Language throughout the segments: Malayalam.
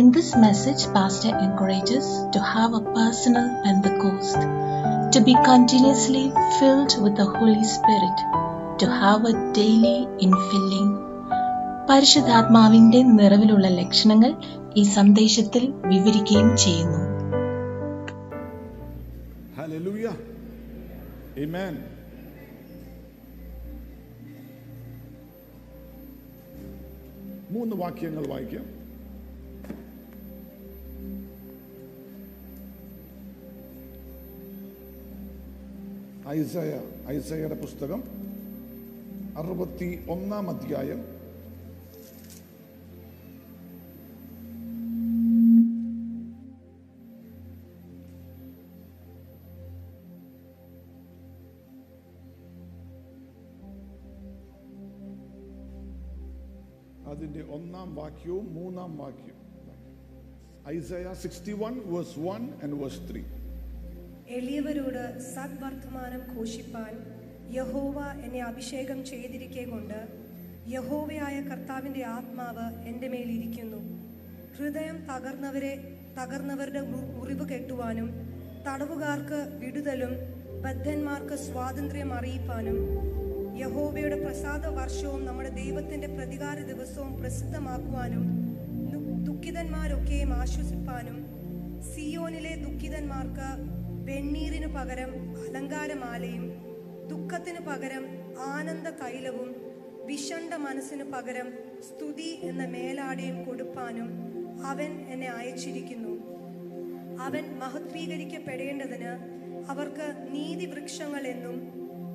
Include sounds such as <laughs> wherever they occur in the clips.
In this message, Pastor encourages to have a personal Pentecost, to be continuously filled with the Holy Spirit, to have a daily infilling. പരിശുദ്ധാത്മാവിന്റെ നിറവിലുള്ള ലക്ഷണങ്ങൾ ഈ സന്ദേശത്തിൽ വിവരിക്കുകയും ചെയ്യുന്നു. മൂന്ന് വാക്യങ്ങൾ വായിക്കാം ഐസയ ഐസയുടെ പുസ്തകം അറുപത്തി ഒന്നാം അധ്യായം. അതിന്റെ ഒന്നാം വാക്യവും മൂന്നാം വാക്യവും. Isaiah sixty one verse one and verse three എളിയവരോട് സദ്വർത്തമാനം ഘോഷിപ്പാൻ യഹോവ എന്നെ അഭിഷേകം ചെയ്തിരിക്കെ കൊണ്ട് യഹോവയായ കർത്താവിന്റെ ആത്മാവ് എന്റെ മേലിരിക്കുന്നു ഹൃദയം തകർന്നവരെ തകർന്നവരുടെ മുറിവ് കെട്ടുവാനും തടവുകാർക്ക് വിടുതലും ബദ്ധന്മാർക്ക് സ്വാതന്ത്ര്യം അറിയിപ്പാനും യഹോവയുടെ പ്രസാദ വർഷവും നമ്മുടെ ദൈവത്തിന്റെ പ്രതികാര ദിവസവും പ്രസിദ്ധമാക്കുവാനും ദുഃഖിതന്മാരൊക്കെയും ആശ്വസിപ്പാനും സിയോനിലെ ദുഃഖിതന്മാർക്ക് വെണ്ണീറിനു പകരം അലങ്കാരമാലയും ദുഃഖത്തിനു പകരം ആനന്ദ തൈലവും വിഷണ്ട മനസ്സിന് പകരം സ്തുതി എന്ന മേലാടയും കൊടുപ്പാനും അവൻ എന്നെ അയച്ചിരിക്കുന്നു. അവൻ മഹത്വീകരിക്കപ്പെടേണ്ടതിന് അവർക്ക് നീതിവൃക്ഷങ്ങൾ എന്നും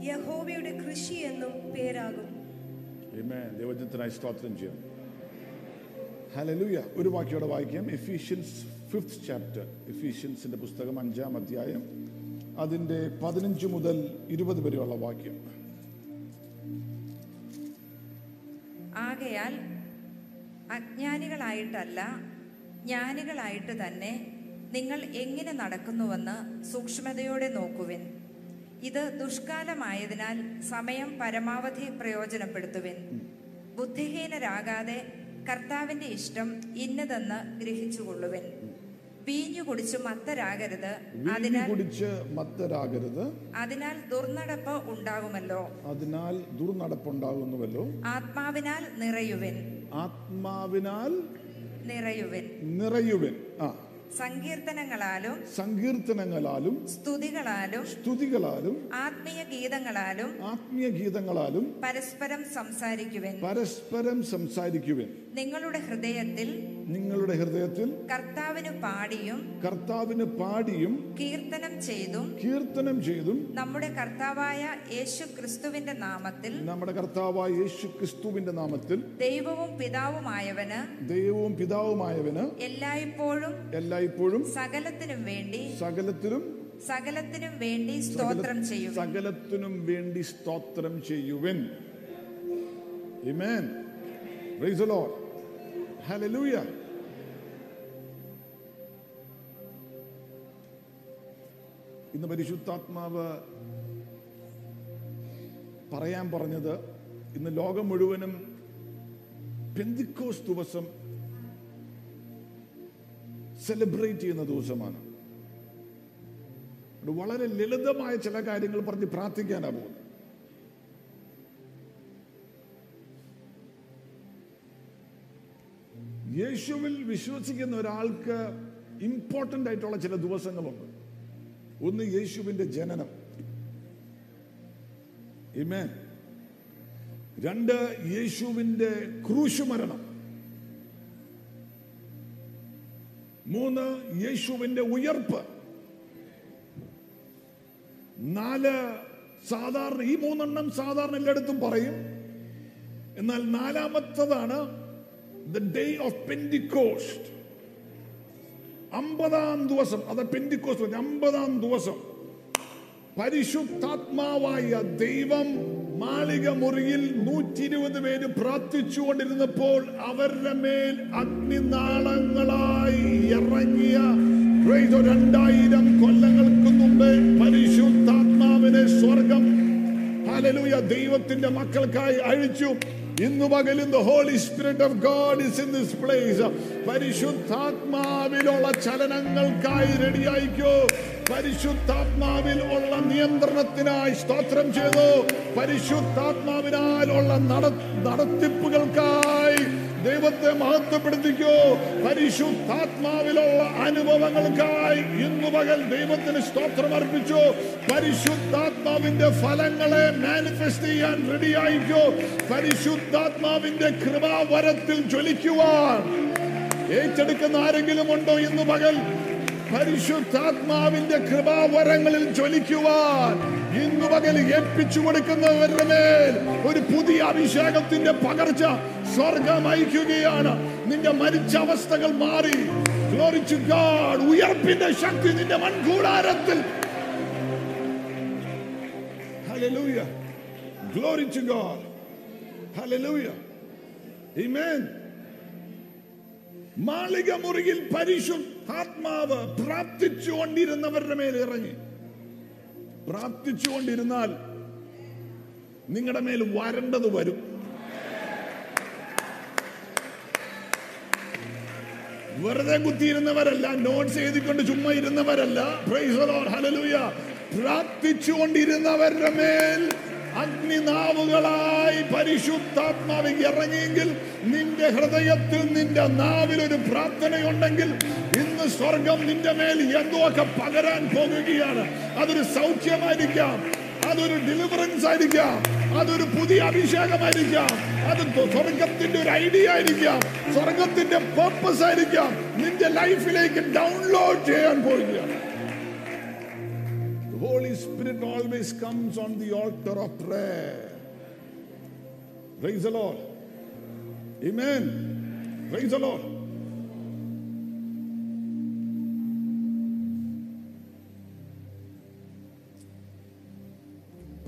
യഹോവയുടെ കൃഷി എന്നും പേരാകും. ഒരു വാക്യോടെ വായിക്കാം. ഫിഫ്ത് ചാപ്റ്റർ എഫീഷ്യൻസിന്റെ പുസ്തകം അഞ്ചാം അധ്യായം അതിന്റെ പതിനഞ്ച് മുതൽ ഇരുപത് വരെയുള്ള വാക്യം. ആകയാൽ അജ്ഞാനികളായിട്ടല്ല ജ്ഞാനികളായിട്ട് തന്നെ നിങ്ങൾ എങ്ങനെ നടക്കുന്നുവെന്ന് സൂക്ഷ്മതയോടെ നോക്കുവിൻ. ഇത് ദുഷ്കാലമായതിനാൽ സമയം പരമാവധി പ്രയോജനപ്പെടുത്തുവിൻ. ബുദ്ധിഹീനരാകാതെ കർത്താവിന്റെ ഇഷ്ടം ഇന്നതെന്ന് ഗ്രഹിച്ചുകൊള്ളുവിൻ. വീഞ്ഞു കുടിച്ച് മത്തരാകരുത്. അതിനാൽ കുടിച്ച് മത്തരാകരുത്. അതിനാൽ ദുർനടപ്പ് ഉണ്ടാകുമല്ലോ. അതിനാൽ ദുർനടപ്പുണ്ടാകുന്നുവല്ലോ. ആത്മാവിനാൽ നിറയുവൻ. ആത്മാവിനാൽ നിറയുവൻ. നിറയുവൻ. ആ. സങ്കീർത്തനങ്ങളാലും സങ്കീർത്തനങ്ങളാലും സ്തുതികളാലും സ്തുതികളാലും ആത്മീയ ഗീതങ്ങളാലും ആത്മീയ ഗീതങ്ങളാലും പരസ്പരം സംസാരിക്കുവൻ. പരസ്പരം സംസാരിക്കുവൻ. നിങ്ങളുടെ ഹൃദയത്തിൽ നിങ്ങളുടെ ഹൃദയത്തിൽ കർത്താവിന് പാടിയും കർത്താവിന് പാടിയും കീർത്തനം ചെയ്തും കീർത്തനം ചെയ്തും നമ്മുടെ കർത്താവായ യേശു ക്രിസ്തുവിന്റെ നാമത്തിൽ നമ്മുടെ കർത്താവായ യേശു ക്രിസ്തുവിന്റെ നാമത്തിൽ ദൈവവും പിതാവുമായവന് ദൈവവും പിതാവുമായവന് എല്ലായ്പ്പോഴും എല്ലായ്പ്പോഴും സകലത്തിനും വേണ്ടി സകലത്തിലും സകലത്തിനും വേണ്ടി സ്തോത്രം ചെയ്യുവിൻ സകലത്തിനും വേണ്ടി സ്തോത്രം ചെയ്യുവൻ Amen. Praise the Lord. Hallelujah. ഇന്ന് പരിശുദ്ധാത്മാവ് പറയാൻ പറഞ്ഞത് ഇന്ന് ലോകം മുഴുവനും പെന്തിക്കോസ് ദിവസം സെലിബ്രേറ്റ് ചെയ്യുന്ന ദിവസമാണ് വളരെ ലളിതമായ ചില കാര്യങ്ങൾ പറഞ്ഞ് പ്രാർത്ഥിക്കാനാ പോകുന്നത് യേശുവിൽ വിശ്വസിക്കുന്ന ഒരാൾക്ക് ഇമ്പോർട്ടന്റ് ആയിട്ടുള്ള ചില ദിവസങ്ങളുണ്ട്. ഒന്ന് യേശുവിന്റെ ജനനം. ഇമേ രണ്ട് യേശുവിന്റെ ക്രൂശുമരണം. മൂന്ന് യേശുവിന്റെ ഉയർപ്പ്. നാല് സാധാരണ ഈ മൂന്നെണ്ണം സാധാരണ എല്ലായിടത്തും പറയും. എന്നാൽ നാലാമത്തതാണ് ദ ഡേ ഓഫ് പെൻഡിക്കോസ്റ്റ് അമ്പതാം ദിവസം. അത് പെൻഡിക്കോസ്റ്റ് അമ്പതാം ദിവസം. പരിശുദ്ധാത്മാവായ ദൈവം മാളിക മുറിയിൽ നൂറ്റി ഇരുപത് പേര് പ്രാർത്ഥിച്ചുകൊണ്ടിരുന്നപ്പോൾ അവരുടെ മേൽ അഗ്നിനാളങ്ങളായി ഇറങ്ങിയ രണ്ടായിരം കൊല്ലങ്ങൾക്ക് മുമ്പേ പരിശുദ്ധാത്മാവിനെ സ്വർഗം ഹല്ലേലൂയ ദൈവത്തിന്റെ മക്കൾക്കായി അഴിച്ചു. ഇന്നു പകലും the holy spirit of God is in this place പരിശുദ്ധാത്മാവിലുള്ള ചലനങ്ങൾക്കായി റെഡിയായിക്കോ പരിശുദ്ധാത്മാവിൽ ഉള്ള നിയന്ത്രണത്തിനായി സ്തോത്രം ചെയ്തു. പരിശുദ്ധാത്മാവിനാലുള്ള നട- നടത്തിപ്പുകൾക്കായി ദൈവത്തെ മഹത്വപ്പെടുത്തിക്കോ. പരിശുദ്ധാത്മാവിലുള്ള അനുഭവങ്ങൾക്കായി ഇന്നു പകൽ ദൈവത്തിന് സ്തോത്രം അർപ്പിച്ചു. പരിശുദ്ധാത്മാവിന്റെ ഫലങ്ങളെ മാനിഫെസ്റ്റ് ചെയ്യാൻ റെഡിയായിക്കോ പരിശുദ്ധാത്മാവിന്റെ കൃപാവരത്തിൽ ജ്വലിക്കുവാൻ. ഏറ്റെടുക്കുന്ന ആരെങ്കിലും ഉണ്ടോ ഇന്ന് പകൽ? പരിശുദ്ധാത്മാവിന്റെ കൃപാവരങ്ങളിൽ ജ്വലിക്കുവാൻ. ഇന്നു പകൽ ഏൽപ്പിച്ചു കൊടുക്കുന്നവരുടെ മേൽ ഒരു പുതിയ അഭിഷേകത്തിന്റെ പകർച്ച സ്വർഗം അയക്കുകയാണ് നിന്റെ മരിച്ച അവസ്ഥകൾ മാറി Glory ഗാഡ്. ഉയർപ്പിന്റെ ശക്തി നിന്റെ മൺകൂടാരത്തിൽ Hallelujah. Glory to God. Hallelujah. Amen. മാളിക മുറിയിൽ പരിശുദ്ധാത്മാവ് പ്രാർത്ഥിച്ചുകൊണ്ടിരുന്നവരുടെ മേൽ ഇറങ്ങി പ്രാർത്ഥിച്ചുകൊണ്ടിരുന്നാൽ നിങ്ങളുടെ മേൽ വരണ്ടത് വരും വെറുതെ കുത്തിയിരുന്നവരല്ല നോട്ട്സ് എഴുതിക്കൊണ്ട് ചുമ്മാ ഇരുന്നവരല്ല. പ്രാർത്ഥിച്ചുകൊണ്ടിരുന്നവരുടെ മേൽ അഗ്നിനാവുകളായി പരിശുദ്ധാത്മാവ് ഇറങ്ങിയെങ്കിൽ നിന്റെ ഹൃദയത്തിൽ നിന്റെ നാവിൽ ഒരു പ്രാർത്ഥനയുണ്ടെങ്കിൽ ഇന്ന് സ്വർഗം നിന്റെ മേൽ എന്തോ ഒക്കെ പകരാൻ പോകുകയാണ്. അതൊരു സൗഖ്യമായിരിക്കാം. അതൊരു ഡെലിവറൻസ് ആയിരിക്കാം അതൊരു പുതിയ അഭിഷേകമായിരിക്കാം അത് സ്വർഗത്തിന്റെ ഒരു ഐഡിയ ആയിരിക്കാം സ്വർഗത്തിന്റെ പർപ്പസ് ആയിരിക്കാം നിന്റെ ലൈഫിലേക്ക് ഡൗൺലോഡ് ചെയ്യാൻ പോവുകയാണ് Holy Spirit always comes on the altar of prayer. Praise the Lord. Amen. Praise the Lord.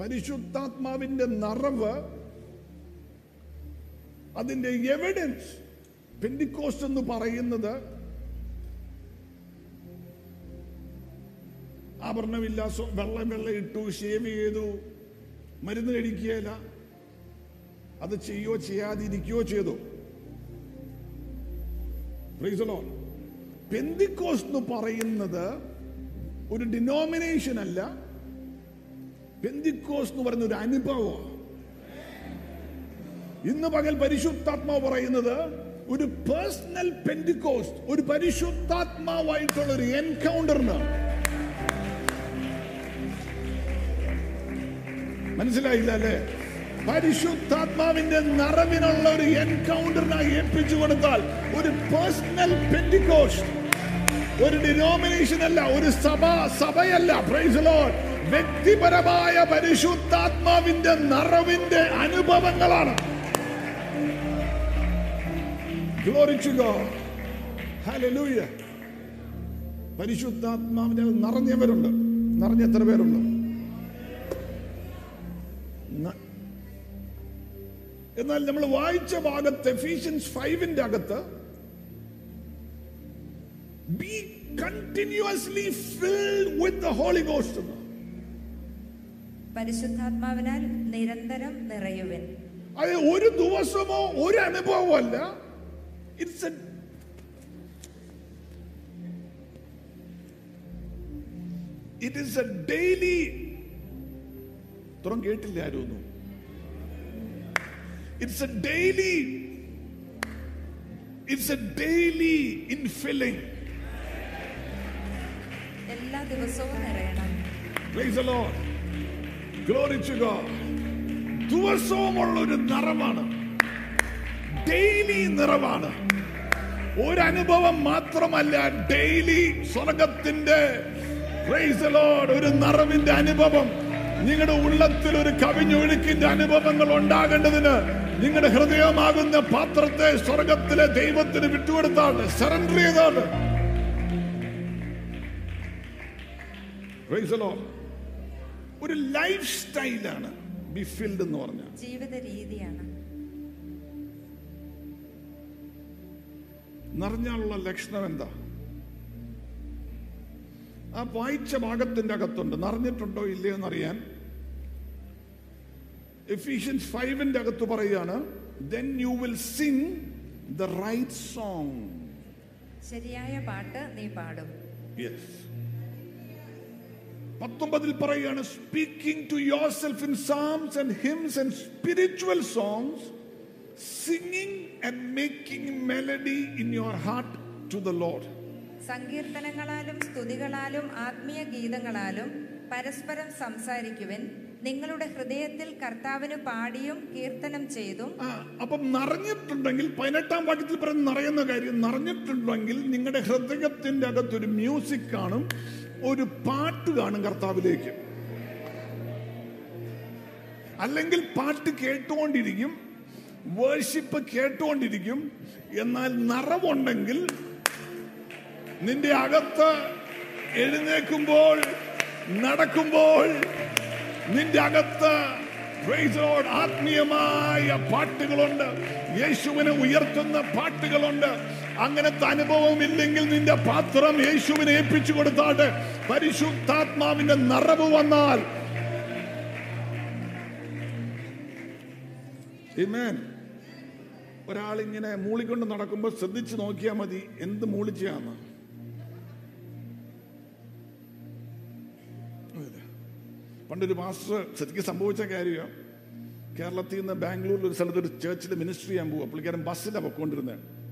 പരിശുദ്ധാത്മാവിന്റെ നിറവ് അതിന്റെ എവിഡൻസ് പെന്തിക്കോസ്റ്റ് എന്ന് പറയുന്നത് ആഭരണമില്ല വെള്ളം വെള്ളം ഇട്ടു ഷേവ് ചെയ്തു മരുന്ന് കഴിക്കുകയില്ല. അത് ചെയ്യോ ചെയ്യാതിരിക്കുകയോ ചെയ്തു. പെന്തിക്കോസ് എന്ന് പറയുന്നത് ഒരു ഡിനോമിനേഷൻ അല്ല പെന്തിക്കോസ് എന്ന് പറയുന്ന ഒരു അനുഭവമാണ് ഇന്ന് പകൽ പരിശുദ്ധാത്മാവ് പറയുന്നത് ഒരു പേഴ്സണൽ പെന്തിക്കോസ് ഒരു പരിശുദ്ധാത്മാവായിട്ടുള്ള ഒരു എൻകൗണ്ടറിന് മനസ്സിലായില്ല അല്ലേ? പരിശുദ്ധാത്മാവിന്റെ നിറവിനുള്ള ഒരു എൻകൗണ്ടറിനായി ഏൽപ്പിച്ചു കൊടുത്താൽ ഒരു പേഴ്സണൽ പെന്തിക്കോസ് ഒരു ഡിനോമിനേഷൻ അല്ല ഒരു സഭ സഭയല്ല പ്രൈസ് ലോർഡ് വ്യക്തിപരമായ പരിശുദ്ധാത്മാവിന്റെ നിറവിന്റെ അനുഭവങ്ങളാണ്. പരിശുദ്ധാത്മാവിനെ നിറഞ്ഞവരുണ്ട്. നിറഞ്ഞ എത്ര പേരുണ്ട്? എന്നാൽ നമ്മൾ വായിച്ച ഭാഗത്ത് എഫീഷ്യൻസ് ഫൈവിന്റെ അകത്ത് be continuously filled with the holy ghost പരിശുദ്ധാത്മാവിനാൽ നിരന്തരം നിറയുവൻ. അത് ഒരു ദിവസമോ ഒരു അനുഭവമോ അല്ല. It's it is a daily തുറം കേട്ടില്ല ആരും ഒന്നും it's a daily it's a daily infilling എല്ലാ ദിവസവും നിറയണം. Praise the ദിവസവുമുള്ള ഒരു നിറമാണ് ഡെയിലി നിറവാണ് ഒരനുഭവം മാത്രമല്ല ഡെയിലി സ്വർഗത്തിന്റെ. ഒരു നിറവിന്റെ അനുഭവം നിങ്ങളുടെ ഉള്ളത്തിൽ ഒരു കവിഞ്ഞൊഴുക്കിന്റെ അനുഭവങ്ങൾ ഉണ്ടാകേണ്ടതിന് നിങ്ങളുടെ ഹൃദയമാകുന്ന പാത്രത്തെ സ്വർഗത്തിലെ ദൈവത്തിന് വിട്ടുകൊടുത്താണ് സറണ്ടർ ചെയ്താണ്. ഒരു ലൈഫ് സ്റ്റൈലാണ് ബി ഫിൽഡ് എന്ന് പറഞ്ഞ ജീവിത രീതിയാണ്. നിറഞ്ഞാലുള്ള ലക്ഷണം എന്താ? ആ വായിച്ച ഭാഗത്തിന്റെ അകത്തുണ്ട്. നിറഞ്ഞിട്ടുണ്ടോ ഇല്ലയോ എന്നറിയാൻ എഫീഷ്യൻസ് ഫൈവിന്റെ അകത്ത് പറയുകയാണ് then you will sing the right song ശരിയായ പാട്ട് നീ പാടും. Yes. പത്തൊമ്പതിൽ പറയുകയാണ് speaking to yourself in psalms and hymns and spiritual songs singing and making melody in your heart to the Lord സങ്കീർത്തനങ്ങളാലും സ്തുതികളാലും ആത്മീയ ഗീതങ്ങളാലും പരസ്പരം സംസാരിക്കുവിൻ. നിങ്ങളുടെ ഹൃദയത്തിൽ കർത്താവിന് പാടിയും കീർത്തനം ചെയ്തും അപ്പം നിറഞ്ഞിട്ടുണ്ടെങ്കിൽ പതിനെട്ടാം വാക്യത്തിൽ പറയുന്ന നിറയുന്ന കാര്യം നിറഞ്ഞിട്ടുണ്ടെങ്കിൽ നിങ്ങളുടെ ഹൃദയത്തിന്റെ അകത്തൊരു മ്യൂസിക് കാണും. ഒരു പാട്ട് കാണും കർത്താവിലേക്ക്. അല്ലെങ്കിൽ പാട്ട് കേട്ടുകൊണ്ടിരിക്കും വേർഷിപ്പ് കേട്ടുകൊണ്ടിരിക്കും എന്നാൽ നിറവുണ്ടെങ്കിൽ നിന്റെ അകത്ത് എഴുന്നേക്കുമ്പോൾ നടക്കുമ്പോൾ നിന്റെ അകത്ത് ആത്മീയമായ പാട്ടുകളുണ്ട്. യേശുവിനെ ഉയർത്തുന്ന പാട്ടുകളുണ്ട്. അങ്ങനത്തെ അനുഭവം ഇല്ലെങ്കിൽ നിന്റെ പാത്രം യേശുവിനെ ഏൽപ്പിച്ചു കൊടുത്താട്ട് പരിശുദ്ധാത്മാവിന്റെ നിറവ് വന്നാൽ. ഒരാളിങ്ങനെ മൂളിക്കൊണ്ട് നടക്കുമ്പോൾ ശ്രദ്ധിച്ച് നോക്കിയാൽ മതി. എന്ത് മൂളിച്ചാന്ന് പണ്ടൊരു മാസ്റ്റർ ശരിക്കും സംഭവിച്ച കാര്യം കേരളത്തിൽ നിന്ന് ബാംഗ്ലൂരിൽ ഒരു സ്ഥലത്ത് ഒരു ചേർച്ചിൽ മിനിസ്ട്രി ചെയ്യാൻ പോകും പുള്ളിക്കാരൻ ബസ്സിലാണ് പൊക്കോണ്ടിരുന്നത്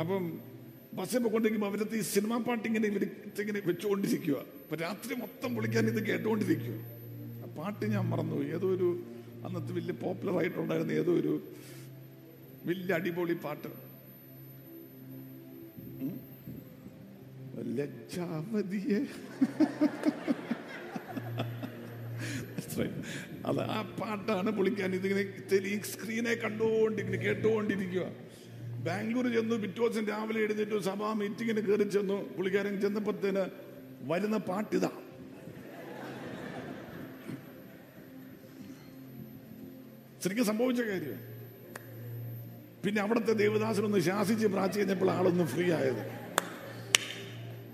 അപ്പം ബസ്സിൽ പോകൊണ്ടിരിക്കുമ്പോൾ അവരത്തെ ഈ സിനിമാ പാട്ട് ഇങ്ങനെ ഇവർ ഇങ്ങനെ വെച്ചുകൊണ്ടിരിക്കുക അപ്പൊ രാത്രി മൊത്തം വിളിക്കാൻ ഇത് കേട്ടുകൊണ്ടിരിക്കുക ആ പാട്ട് ഞാൻ മറന്നു ഏതോ ഒരു അന്നത്തെ വലിയ പോപ്പുലർ ആയിട്ടുണ്ടായിരുന്ന ഏതോ ഒരു വലിയ അടിപൊളി പാട്ട്. ലജ്ജാവതിയെ. അത് ആ പാട്ടാണ് പുള്ളിക്കാൻ ഇതിങ്ങനെ സ്ക്രീനെ കണ്ടുകൊണ്ട് ഇങ്ങനെ കേട്ടുകൊണ്ടിരിക്കുക ബാംഗ്ലൂർ ചെന്നു പിറ്റേ ദിവസം രാവിലെ എഴുന്നേറ്റ് സഭാ മീറ്റിങ്ങിന് കയറി ചെന്നു. പുള്ളിക്കാരൻ ചെന്നപ്പോഴത്തേന് വരുന്ന പാട്ടിതാ. ശരിക്കും സംഭവിച്ച കാര്യം. പിന്നെ അവിടുത്തെ ദേവദാസനൊന്ന് ശാസിച്ച് പ്രാർത്ഥിച്ചപ്പോൾ ആളൊന്ന് ഫ്രീ ആയത്.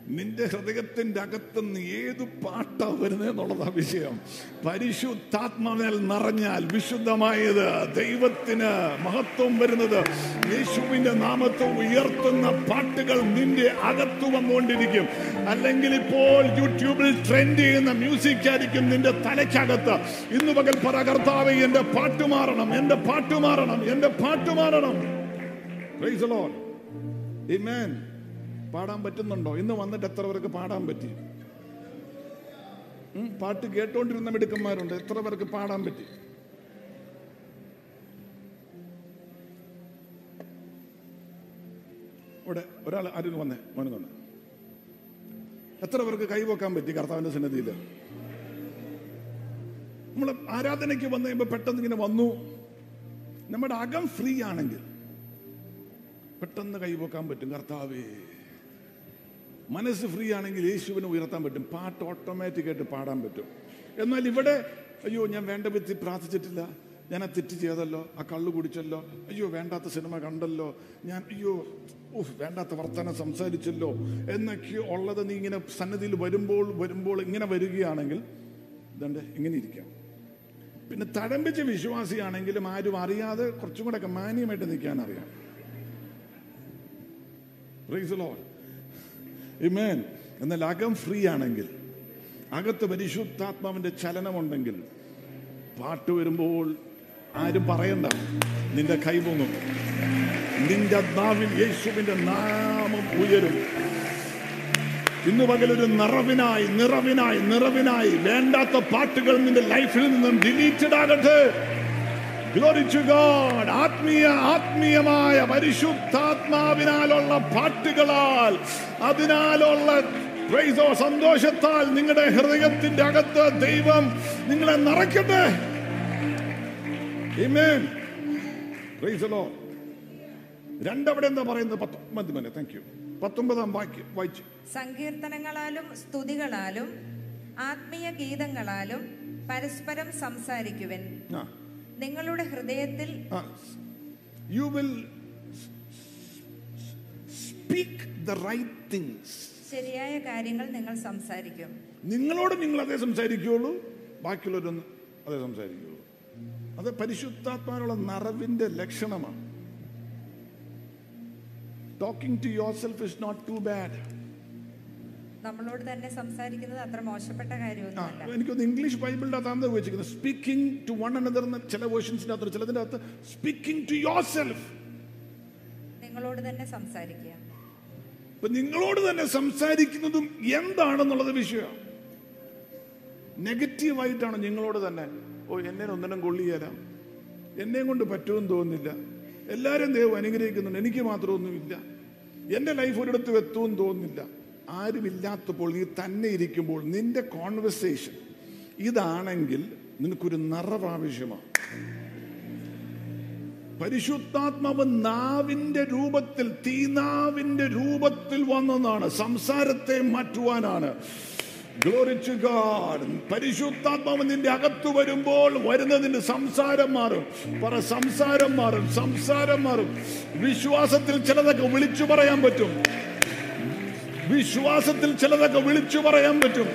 നിന്റെ ഹൃദയത്തിന്റെ അകത്തുനിന്ന് ഏത് പാട്ടാ വരുന്നതെന്നുള്ളതാ വിഷയം. പരിശുദ്ധാത്മാവിനാൽ നിറഞ്ഞാൽ വിശുദ്ധമായത് ദൈവത്തിന് മഹത്വം വരുന്നത്. യേശുവിന്റെ നാമത്തെ ഉയർത്തുന്ന പാട്ടുകൾ നിന്റെ അകത്ത് വന്നുകൊണ്ടിരിക്കും. അല്ലെങ്കിൽ ഇപ്പോൾ യൂട്യൂബിൽ ട്രെൻഡ് ചെയ്യുന്ന മ്യൂസിക് ആയിരിക്കും നിന്റെ തലയ്ക്കകത്ത്. ഇന്ന് പകൽ പറ കർത്താവ് എന്റെ പാട്ട് മാറണം എന്റെ പാട്ട് മാറണം എന്റെ പാട്ട് മാറണം. Amen. പാടാൻ പറ്റുന്നുണ്ടോ? ഇന്ന് വന്നിട്ട് എത്ര പേർക്ക് പാടാൻ പറ്റി? പാട്ട് കേട്ടോണ്ടിരുന്ന മിടുക്കന്മാരുണ്ട്. എത്ര പേർക്ക് പാടാൻ പറ്റി? ഇവിടെ ഒരാൾ ആരും വന്നേ മോനെ വന്നേ. എത്ര പേർക്ക് കൈവക്കാൻ പറ്റി കർത്താവിന്റെ സന്നിധിയിൽ? നമ്മൾ ആരാധനയ്ക്ക് വന്നു കഴിയുമ്പോൾ പെട്ടെന്ന് ഇങ്ങനെ വന്നു. നമ്മുടെ അകം ഫ്രീ ആണെങ്കിൽ പെട്ടെന്ന് കൈവക്കാൻ പറ്റും. കർത്താവേ. മനസ്സ് ഫ്രീ ആണെങ്കിൽ യേശുവിനെ ഉയർത്താൻ പറ്റും. പാട്ട് ഓട്ടോമാറ്റിക്കായിട്ട് പാടാൻ പറ്റും. എന്നാൽ ഇവിടെ അയ്യോ ഞാൻ വേണ്ട വിധി പ്രാർത്ഥിച്ചിട്ടില്ല. ഞാൻ ആ തെറ്റ് ചെയ്തല്ലോ ആ കള്ളു കുടിച്ചല്ലോ അയ്യോ വേണ്ടാത്ത സിനിമ കണ്ടല്ലോ ഞാൻ അയ്യോ ഓഹ് വേണ്ടാത്ത വർത്തമാനം സംസാരിച്ചല്ലോ എന്നൊക്കെ ഉള്ളത് നീ ഇങ്ങനെ സന്നദ്ധിയിൽ വരുമ്പോൾ വരുമ്പോൾ ഇങ്ങനെ വരികയാണെങ്കിൽ ഇതണ്ട് ഇങ്ങനെ ഇരിക്കാം. പിന്നെ തഴമ്പിച്ച വിശ്വാസിയാണെങ്കിലും ആരും അറിയാതെ കുറച്ചും കൂടെ മാന്യമായിട്ട് നിൽക്കാൻ അറിയാം. The Amen. എന്നാൽ അകം ഫ്രീ ആണെങ്കിൽ അകത്ത് പരിശുദ്ധാത്മാവിന്റെ ചലനമുണ്ടെങ്കിൽ പാട്ട് വരുമ്പോൾ ആരും പറയണ്ട. നിന്റെ കൈ പൊങ്ങും. നിന്റെ നാവിൽ യേശുവിന്റെ നാമം ഉയരും. ഇന്ന് പകലൊരു നിറവിനായി നിറവിനായി നിറവിനായി വേണ്ടാത്ത പാട്ടുകൾ നിന്റെ ലൈഫിൽ നിന്നും ഡിലീറ്റഡ് ആകട്ടെ Glory ഗോഡ് God. ആത്മീയ ആത്മീയമായ പരിശുദ്ധാത്മാവിനാലുള്ള പാട്ടുകളാൽ അതിനാലുള്ള പ്രൈസോ സന്തോഷത്താൽ നിങ്ങളുടെ ഹൃദയത്തിന്റെ അകത്ത് ദൈവം നിങ്ങളെ നിറയ്ക്കട്ടെ. രണ്ടവിടെ എന്താ പറയുന്നത്? പത്തൊമ്പത് മതി താങ്ക് യു പത്തൊമ്പതാം വാക്യം വായിച്ചു. സങ്കീർത്തനങ്ങളാലും സ്തുതികളാലും ആത്മീയ ഗീതങ്ങളാലും പരസ്പരം സംസാരിക്കുവിൻ. നിങ്ങളുടെ ഹൃദയത്തിൽ you will speak the right things ശരിയായ കാര്യങ്ങൾ നിങ്ങൾ സംസാരിക്കും. നിങ്ങളോട് നിങ്ങൾ അതേ സംസാരിക്കുകയുള്ളൂ ബാക്കിയുള്ളവരൊന്നും അതേ സംസാരിക്കുകയുള്ളൂ. അത് പരിശുദ്ധാത്മാനുള്ള നിറവിന്റെ ലക്ഷണമാണ്. Talking to yourself is not too bad നമ്മളോട് തന്നെ സംസാരിക്കുന്നത് അത്ര മോശപ്പെട്ട കാര്യമൊന്നുമല്ല എനിക്കൊന്ന് ഇംഗ്ലീഷ് ബൈബിളിന്റെ അകത്താണ് ഉപയോഗിച്ചിരിക്കുന്നത് സ്പീക്കിംഗ് ടു വൺ അനദർ എന്ന ചില വേർഷൻസിന്റെ അകത്ത് ചിലതിന്റെ അകത്ത് സ്പീക്കിംഗ് ടു യുവർ സെൽഫ് നിങ്ങളോട് തന്നെ സംസാരിക്കുക. ഇപ്പൊ നിങ്ങളോട് തന്നെ സംസാരിക്കുന്നതും എന്താണെന്നുള്ളത് വിഷയമാണ് നെഗറ്റീവായിട്ടാണ് നിങ്ങളോട് തന്നെ ഓ എന്നെ ഒന്നിനും കൊള്ളിയല. എന്നെയും കൊണ്ട് പറ്റുമെന്ന് തോന്നുന്നില്ല. എല്ലാവരും ദൈവം അനുഗ്രഹിക്കുന്നുണ്ട്. എനിക്ക് മാത്രമൊന്നുമില്ല. എന്റെ ലൈഫ് ഒരിടത്ത് എത്തുമെന്ന് തോന്നുന്നില്ല. ആരുമില്ലാത്തപ്പോൾ നീ തന്നെ ഇരിക്കുമ്പോൾ നിന്റെ കോൺവെർസേഷൻ ഇതാണെങ്കിൽ നിനക്കൊരു നിറവ് ആവശ്യമാണ് പരിശുദ്ധാത്മാവ് നാവിന്റെ രൂപത്തിൽ തീനാവിന്റെ രൂപത്തിൽ വന്നതാണ്. സംസാരത്തെ മാറ്റുവാനാണ്. പരിശുദ്ധാത്മാവ് നിന്റെ അകത്ത് വരുമ്പോൾ വരുന്നതിന്റെ സംസാരം മാറും. പറ സംസാരം മാറും സംസാരം മാറും. വിശ്വാസത്തിൽ ചിലതൊക്കെ വിളിച്ചു പറയാൻ പറ്റും. വിശ്വാസത്തിൽ ചിലതൊക്കെ വിളിച്ചു പറയാൻ പറ്റും.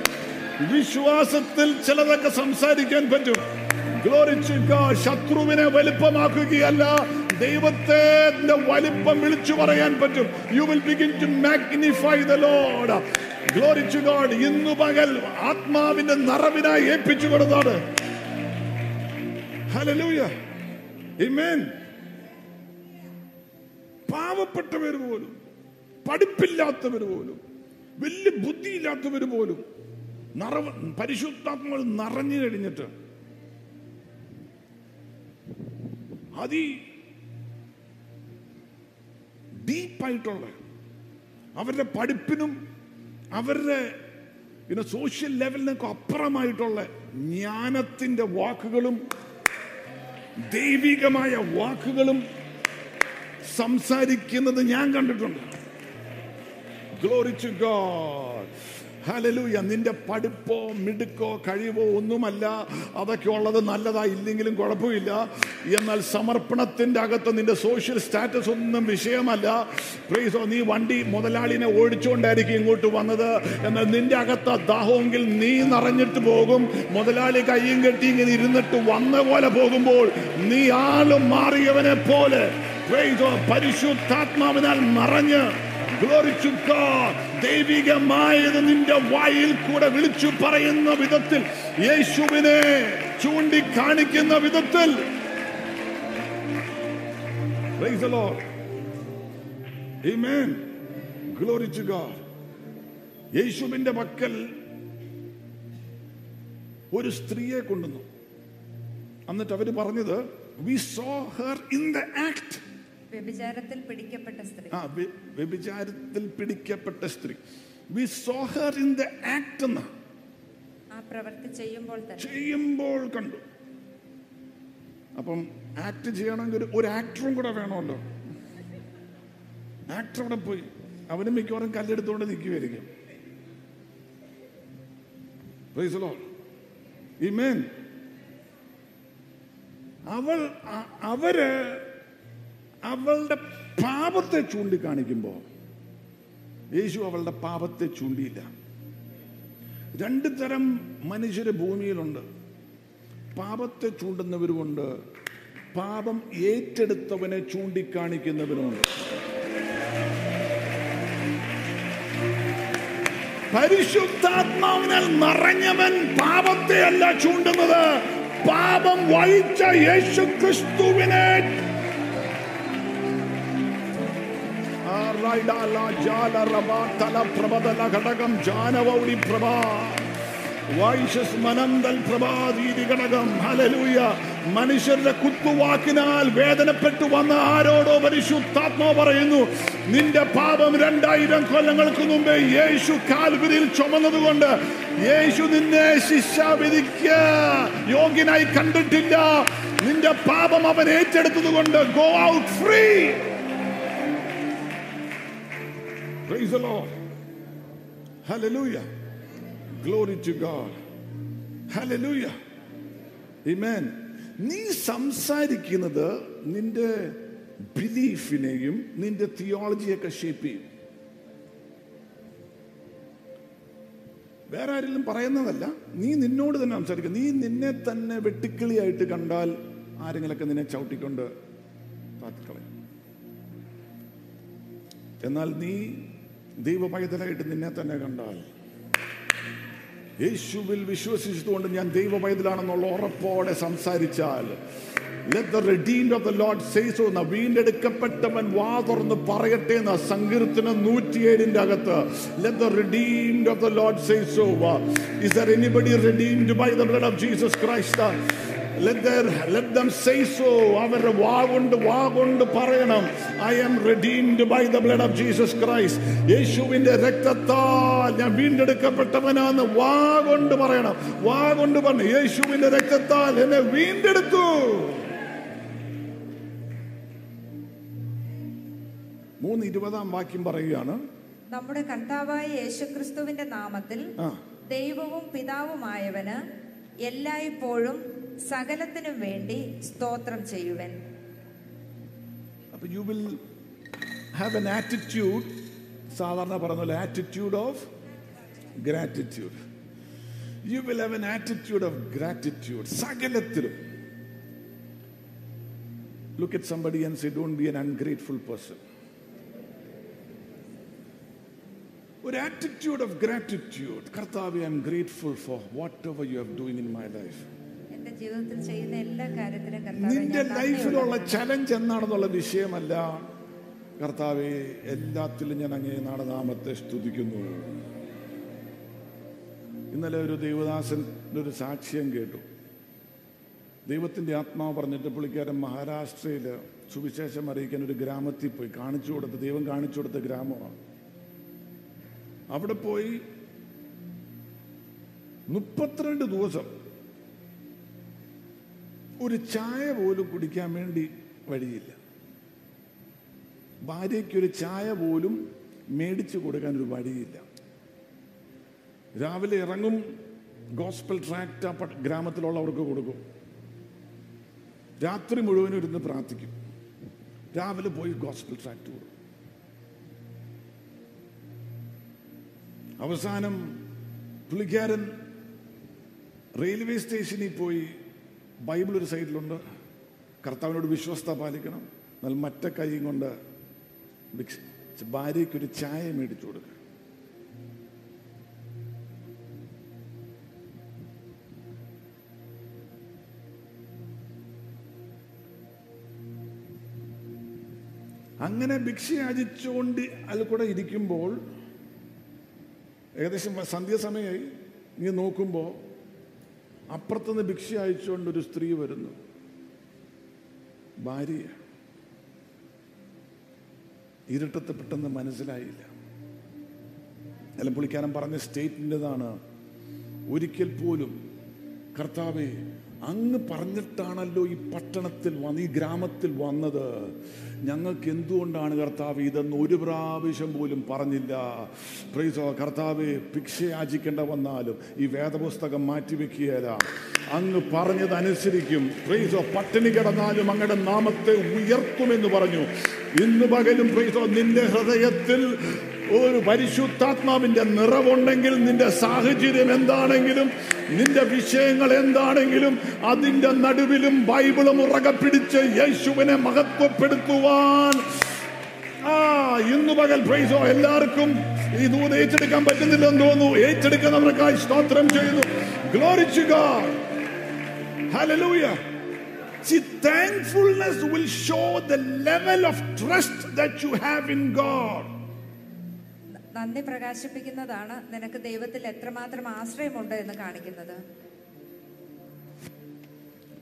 വിശ്വാസത്തിൽ ചിലതൊക്കെ സംസാരിക്കാൻ പറ്റും. ശത്രുവിനെ വലിപ്പമാക്കുകയല്ല. ദൈവത്തെ വലിപ്പം വിളിച്ചു പറയാൻ പറ്റും. You will begin to magnify the Lord glory to God ഇന്നു പകൽ ആത്മാവിന്റെ നിറവിനായി ഏൽപ്പിച്ചു കൊടുത്താണ്. പാവപ്പെട്ടവർ പോലും പഠിപ്പില്ലാത്തവർ പോലും വലിയ ബുദ്ധിയില്ലാത്തവർ പോലും നിറവ് പരിശുദ്ധാത്മകൾ നിറഞ്ഞു കഴിഞ്ഞിട്ട് അതി ഡീപ്പായിട്ടുള്ള അവരുടെ പഠിപ്പിനും അവരുടെ പിന്നെ സോഷ്യൽ ലെവലിനൊക്കെ അപ്പുറമായിട്ടുള്ള ജ്ഞാനത്തിന്റെ വാക്കുകളും ദൈവികമായ വാക്കുകളും സംസാരിക്കുന്നത് ഞാൻ കണ്ടിട്ടുണ്ട്. ഗ്ലോറി ടു ഗോഡ് ഹലലൂയ നിന്റെ പഠിപ്പോ മിടുക്കോ കഴിവോ ഒന്നുമല്ല. അതൊക്കെ ഉള്ളത് നല്ലതാ ഇല്ലെങ്കിലും കുഴപ്പമില്ല. എന്നാൽ സമർപ്പണത്തിന്റെ അകത്ത് നിന്റെ സോഷ്യൽ സ്റ്റാറ്റസ് ഒന്നും വിഷയമല്ല. പ്ലീസോ നീ വണ്ടി മുതലാളിനെ ഓടിച്ചുകൊണ്ടായിരിക്കും ഇങ്ങോട്ട് വന്നത്. എന്നാൽ നിന്റെ അകത്ത് ദാഹമെങ്കിൽ നീ നിറഞ്ഞിട്ട് പോകും. മുതലാളി കയ്യും കെട്ടി ഇങ്ങനെ ഇരുന്നിട്ട് വന്ന പോലെ പോകുമ്പോൾ നീ ആളും മാറിയവനെ പോലെ. പരിശുദ്ധാത്മാവിനാൽ നിറഞ്ഞ് God. ദൈവികമായത് നിന്റെ വായിൽ കൂടെ വിളിച്ചു പറയുന്ന വിധത്തിൽ യേശുവിനെ ചൂണ്ടിക്കാണിക്കുന്ന വിധത്തിൽ. യേശുവിന്റെ പക്കൽ ഒരു സ്ത്രീയെ കൊണ്ടുവന്നു. എന്നിട്ട് അവർ പറഞ്ഞത് we saw her in the act വ്യഭിചാരത്തിൽ പിടിക്കപ്പെട്ട സ്ത്രീ. ആ വ്യഭിചാരത്തിൽ പിടിക്കപ്പെട്ട സ്ത്രീ. We saw her in the act എന്ന. ആ പ്രവൃത്തി ചെയ്യുമ്പോൾ ചെയ്യുമ്പോൾ കണ്ടു. അപ്പം ആക്ട് ചെയ്യണമെങ്കിൽ ഒരു- ആക്ടറും കൂടെ വേണമല്ലോ. ആക്ടർ അവിടെ പോയി. അവന് മിക്കവാറും കല്ലെടുത്തുകൊണ്ട് നിൽക്കുമായിരിക്കും. അവൾ അവർ അവളുടെ പാപത്തെ ചൂണ്ടിക്കാണിക്കുമ്പോൾ യേശു അവളുടെ പാപത്തെ ചൂണ്ടിയില്ല. രണ്ട് തരം മനുഷ്യര് ഭൂമിയിലുണ്ട്. പാപത്തെ ചൂണ്ടുന്നവരുമുണ്ട്. പാപം ഏറ്റെടുത്തവനെ ചൂണ്ടിക്കാണിക്കുന്നവരുമുണ്ട്. പരിശുദ്ധാത്മാവിനാൽ നിറഞ്ഞവൻ പാപത്തെ അല്ല ചൂണ്ടുന്നത്. പാപം വഹിച്ച യേശു ക്രിസ്തുവിനെ ജാനവൗളി പ്രഭാ. മനുഷ്യരുടെ കുത്തുവാക്കിനാൽ വേദനപ്പെട്ടു വന്ന ആരോടോ പരിശുദ്ധാത്മാ പറയുന്നു നിന്റെ പാപം രണ്ടായിരം കൊല്ലങ്ങൾക്ക് മുമ്പേ യേശു കാൽവരിയിൽ ചുമന്നതുകൊണ്ട് യേശു നിന്നെ ശിക്ഷാവിധിക്ക യോഗ്യനായി കണ്ടിട്ടില്ല. നിന്റെ പാപം അവൻ ഏറ്റെടുത്തത് കൊണ്ട് go out free. Praise the Lord. Hallelujah. Glory to God. Hallelujah. Amen. നീ സംസാരിക്കുന്നത് നിന്റെ ബിലീഫിനെയും നിന്റെ തിയോളജിയൊക്കെ ഷേപ്പ് ചെയ്യും വേറെ ആരെങ്കിലും പറയുന്നതല്ല നീ നിന്നോട് തന്നെ സംസാരിക്കുക നീ നിന്നെ തന്നെ വെട്ടിക്കിളിയായിട്ട് കണ്ടാൽ ആരെങ്കിലൊക്കെ നിന്നെ ചവിട്ടിക്കൊണ്ട് താത്തിക്കളയും എന്നാൽ നീ ദൈവ പൈതലായിട്ട് നിന്നെ തന്നെ കണ്ടാൽ. യേശുവിൽ വിശ്വസിച്ചതുകൊണ്ട് ഞാൻ ദൈവ പൈതലാണെന്നുള്ള ഉറപ്പോടെ സംസാരിച്ചാൽ വീണ്ടെടുക്കപ്പെട്ടവൻ വാ തുറന്ന് പറയട്ടെ എന്ന സങ്കീർത്തന നൂറ്റി ഏഴിന്റെ let the redeemed of the Lord Christ അവരുടെ പറയണം. I am. യേശുവിന്റെ രക്തത്താൽ ഞാൻ വീണ്ടെടുക്കപ്പെട്ടവനാന്ന് വാ കൊണ്ട് പറയണം. വാ കൊണ്ട് പറഞ്ഞു യേശുവിന്റെ രക്തത്താൽ എന്നെ വീണ്ടെടുത്തു. മൂന്ന് ഇരുപതാം വാക്യം പറയുകയാണ്. നമ്മുടെ കർത്താവായ യേശുക്രിസ്തുവിന്റെ നാമത്തിൽ ദൈവവും പിതാവുമായവന് എല്ലായ്പ്പോഴും സകലത്തിനും വേണ്ടി സ്തോത്രം ചെയ്യുവൻ. അപ്പോൾ you will have an attitude സാധാരണ പറഞ്ഞ പോലെ attitude of gratitude you will have an attitude of gratitude സകലത്തിലും. Look at somebody and see don't be an ungrateful person ഒരു ആറ്റിറ്റ്യൂഡ് ഓഫ് ഗ്രാറ്റിറ്റ്യൂഡ് കർത്താവ് I am grateful for whatever you have doing in my life ജീവിതത്തിൽ ചെയ്യുന്ന എല്ലാ കാര്യത്തിലും നിന്റെ ലൈഫിലുള്ള. ചലഞ്ച് എന്നാണെന്നുള്ള വിഷയമല്ല. കർത്താവെ എല്ലാത്തിലും ഞാൻ അങ്ങേ നാമത്തെ സ്തുതിക്കുന്നു. ഇന്നലെ ഒരു ദൈവദാസൻ ഒരു സാക്ഷ്യം കേട്ടു. ദൈവത്തിന്റെ ആത്മാവ് പറഞ്ഞിട്ട് പുള്ളിക്കാരൻ മഹാരാഷ്ട്രയിൽ സുവിശേഷം അറിയിക്കാൻ ഒരു ഗ്രാമത്തിൽ പോയി. കാണിച്ചു കൊടുത്ത ദൈവം കാണിച്ചു കൊടുത്ത ഗ്രാമമാണ്. അവിടെ പോയി മുപ്പത്തിരണ്ട് ദിവസം ഒരു ചായ പോലും കുടിക്കാൻ വേണ്ടി വഴിയില്ല. ഭാര്യയ്ക്കൊരു ചായ പോലും മേടിച്ചു കൊടുക്കാൻ ഒരു വഴിയില്ല. രാവിലെ ഇറങ്ങും ഗോസ്പൽ ട്രാക്ട് ആ ഗ്രാമത്തിലുള്ളവർക്ക് കൊടുക്കും. രാത്രി മുഴുവനും ഇരുന്ന് പ്രാർത്ഥിക്കും. രാവിലെ പോയി ഗോസ്പൽ ട്രാക്ട് കൊടുക്കും. അവസാനം പുള്ളിക്കാരൻ റെയിൽവേ സ്റ്റേഷനിൽ പോയി ബൈബിൾ ഒരു സൈഡിലുണ്ട്. കർത്താവിനോട് വിശ്വസ്ത പാലിക്കണം. എന്നാൽ മറ്റേ കൈയും കൊണ്ട് ഭാര്യയ്ക്കൊരു ഭാര്യയ്ക്ക് ചായ മേടിച്ചു കൊടുക്കുക. അങ്ങനെ ഭിക്ഷ യാചിച്ചുകൊണ്ട് അതിൽ കൂടെ ഇരിക്കുമ്പോൾ ഏകദേശം സന്ധ്യാസമയമായി നീ നോക്കുമ്പോൾ അപ്പുറത്തുനിന്ന് ഭിക്ഷ അയച്ചുകൊണ്ട് ഒരു സ്ത്രീ വരുന്നു. ഭാര്യ ഇരുട്ടത്ത് പെട്ടെന്ന് മനസ്സിലായില്ല. അല്ല പുള്ളിക്കാരൻ പറഞ്ഞ സ്റ്റേറ്റിന്റെതാണ് ഒരിക്കൽ പോലും കർത്താവെ അങ്ങ് പറഞ്ഞിട്ടാണല്ലോ ഈ പട്ടണത്തിൽ വന്ന് ഈ ഗ്രാമത്തിൽ വന്നത്. ഞങ്ങൾക്ക് എന്തുകൊണ്ടാണ് കർത്താവ് ഇതെന്ന് ഒരു പ്രാവശ്യം പോലും പറഞ്ഞില്ല. പ്രൈസോ കർത്താവ് ഭിക്ഷ യാചിക്കേണ്ട വന്നാലും ഈ വേദപുസ്തകം മാറ്റിവെക്കുകയല്ല. അങ്ങ് പറഞ്ഞതനുസരിക്കും. പ്രൈസോ പട്ടിണി കിടന്നാലും അങ്ങയുടെ നാമത്തെ ഉയർത്തുമെന്ന് പറഞ്ഞു. ഇന്ന് പകലും പ്രൈസോ നിന്റെ ഹൃദയത്തിൽ ഒരു പരിശുദ്ധാത്മാവിന്റെ നിറവുണ്ടെങ്കിൽ നിന്റെ സാഹചര്യം എന്താണെങ്കിലും നിന്റെ വിഷയങ്ങൾ എന്താണെങ്കിലും അതിന്റെ നടുവിലും ബൈബിളും ഉറകെ പിടിച്ച് യേശുവിനെ മഹത്വപ്പെടുത്തുവാൻ ആ ഇന്ന് പകൽ പ്രൈസോ എല്ലാവർക്കും ഈ ദൂത് ഏറ്റെടുക്കാൻ പറ്റുന്നില്ലെന്ന് തോന്നുന്നു ഏറ്റെടുക്കുന്നവർക്കായി സ്തോത്രം ചെയ്യുന്നു ഗ്ലോറിച്ചുക Hallelujah. See, thankfulness will show the level of trust that you have in God. നന്ദി പ്രകാശിപ്പിക്കുന്നതാണ് നിനക്ക് ദൈവത്തിൽ എത്രമാത്രം ആശ്രയമുണ്ട് എന്ന് കാണിക്കുന്നത്.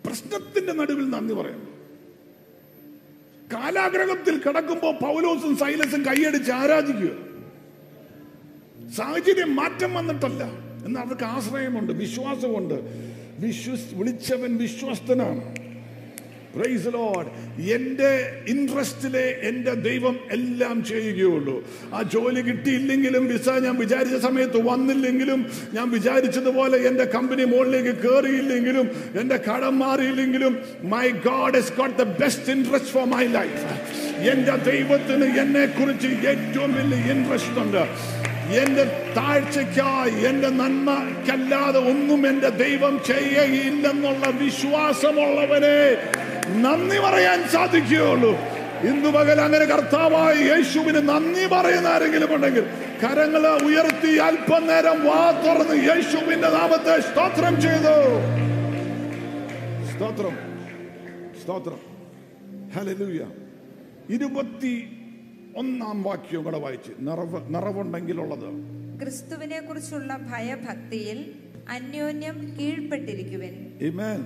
പ്രശ്നത്തിന്റെ നടുവിൽ നന്ദി പറയുന്നു കാലാഗ്രഹത്തിൽ കിടക്കുമ്പോൾ പൗലോസും സൈലസും കൈയടിച്ച് ആരാധിക്കുക. സാഹചര്യം മാറ്റം വന്നിട്ടല്ല. എന്നാൽ അവർക്ക് ആശ്രയമുണ്ട് വിശ്വാസമുണ്ട്. വിശ്വസ് വിളിച്ചവൻ വിശ്വസ്തനാണ്. പ്രൈസ് ലോഡ് എന്റെ ഇൻട്രസ്റ്റിലെ എന്റെ ദൈവം എല്ലാം ചെയ്യുകയുള്ളൂ. ആ ജോലി കിട്ടിയില്ലെങ്കിലും വിസ ഞാൻ വിചാരിച്ച സമയത്ത് വന്നില്ലെങ്കിലും ഞാൻ വിചാരിച്ചതുപോലെ എന്റെ കമ്പനി മുകളിലേക്ക് കയറിയില്ലെങ്കിലും എന്റെ കടം മാറിയില്ലെങ്കിലും my God has got the best interest for my life എന്റെ ദൈവത്തിന് എന്നെ കുറിച്ച് ഏറ്റവും വലിയ ഇൻട്രസ്റ്റ് ഉണ്ട്. എന്റെ താഴ്ചയ്ക്കായി എന്റെ നന്മക്കല്ലാതെ ഒന്നും എന്റെ ദൈവം ചെയ്യുകയില്ലെന്നുള്ള വിശ്വാസമുള്ളവനെ നന്ദി പറയാൻ സാധിക്കുകയുള്ളൂ. ഇന്ന് പകൽ അങ്ങനെ കർത്താവായി യേശുവിന് നന്ദി പറയുന്ന ആരെങ്കിലും ഉണ്ടെങ്കിൽ കരങ്ങളെ ഉയർത്തി അല്പനേരം വാ തുറന്ന് യേശുവിന്റെ നാമത്തെ സ്തോത്രം ചെയ്തു. സ്തോത്രം സ്തോത്രം. ഹലലൂയ ഇരുപത്തി ഒന്നാം വാക്യം കൂടെ വായിച്ച്. നിറവ് നിറവുണ്ടെങ്കിലുള്ളത്. ക്രിസ്തുവിനെ കുറിച്ചുള്ള ഭയഭക്തിയിൽ അന്യോന്യം കീഴ്പ്പെട്ടിരിക്കുവൻ. ഇമേൻ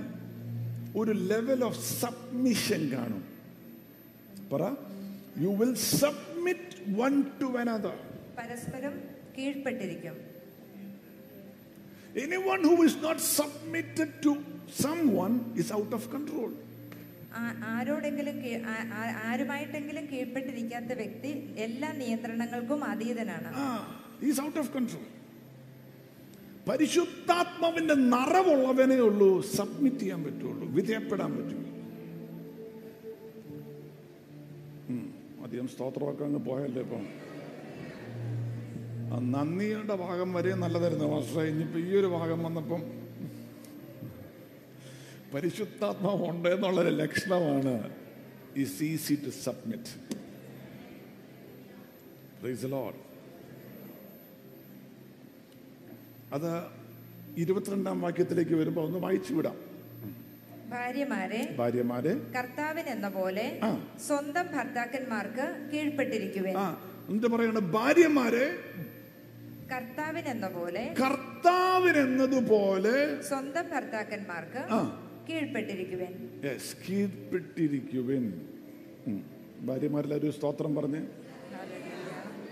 ഒരു ലെവൽ ഓഫ് സബ്മിഷൻ കാണും. പറ. You will submit one to another പരസ്പരം കീഴ്പ്പെട്ടിരിക്കും. Anyone who is not submitted to someone is out of control ആരോടെങ്കിലും ആരുമായിട്ടെങ്കിലും കീഴ്പ്പെട്ടിരിക്കാത്ത വ്യക്തി എല്ലാ നിയന്ത്രണങ്ങൾക്കും അതീതനാണ്. ഔട്ട് ഓഫ് കൺട്രോൾ പരിശുദ്ധാത്മാവിന്റെ നിറവുള്ളവനേ ഉള്ളൂ സബ്മിറ്റ് ചെയ്യാൻ പറ്റുള്ളൂ വിധേയപ്പെടാൻ പറ്റുള്ളൂ. അധികം സ്തോത്രമൊക്കെ അങ്ങ് പോയല്ലേ ഇപ്പം? നന്ദിയുടെ ഭാഗം വരെ നല്ലതായിരുന്നു. പക്ഷേ ഇനിയിപ്പോ ഈ ഒരു ഭാഗം വന്നപ്പം പരിശുദ്ധാത്മാവ് ഉണ്ട് എന്നുള്ളൊരു ലക്ഷണമാണ് is easy to submit praise Lord അത് ഇരുപത്തിരണ്ടാം വാക്യത്തിലേക്ക് വരുമ്പോൾ ഒന്ന് വായിച്ചു വിടാം. ഭാര്യമാരെ ഭാര്യമാരെ കർത്താവിൻ എന്ന പോലെ സ്വന്തം ഭർത്താക്കന്മാർക്ക് കീഴ്പ്പെട്ടിരിക്കുവൻ. എന്താ പറയണ ഭാര്യമാരെ കർത്താവിൻ എന്ന പോലെ കർത്താവിനെന്നതുപോലെ സ്വന്തം ഭർത്താക്കന്മാർക്ക്. കീഴ്പ്പെട്ടിരിക്കുവൻ. ഭാര്യമാരിലൊരു സ്തോത്രം പറഞ്ഞ്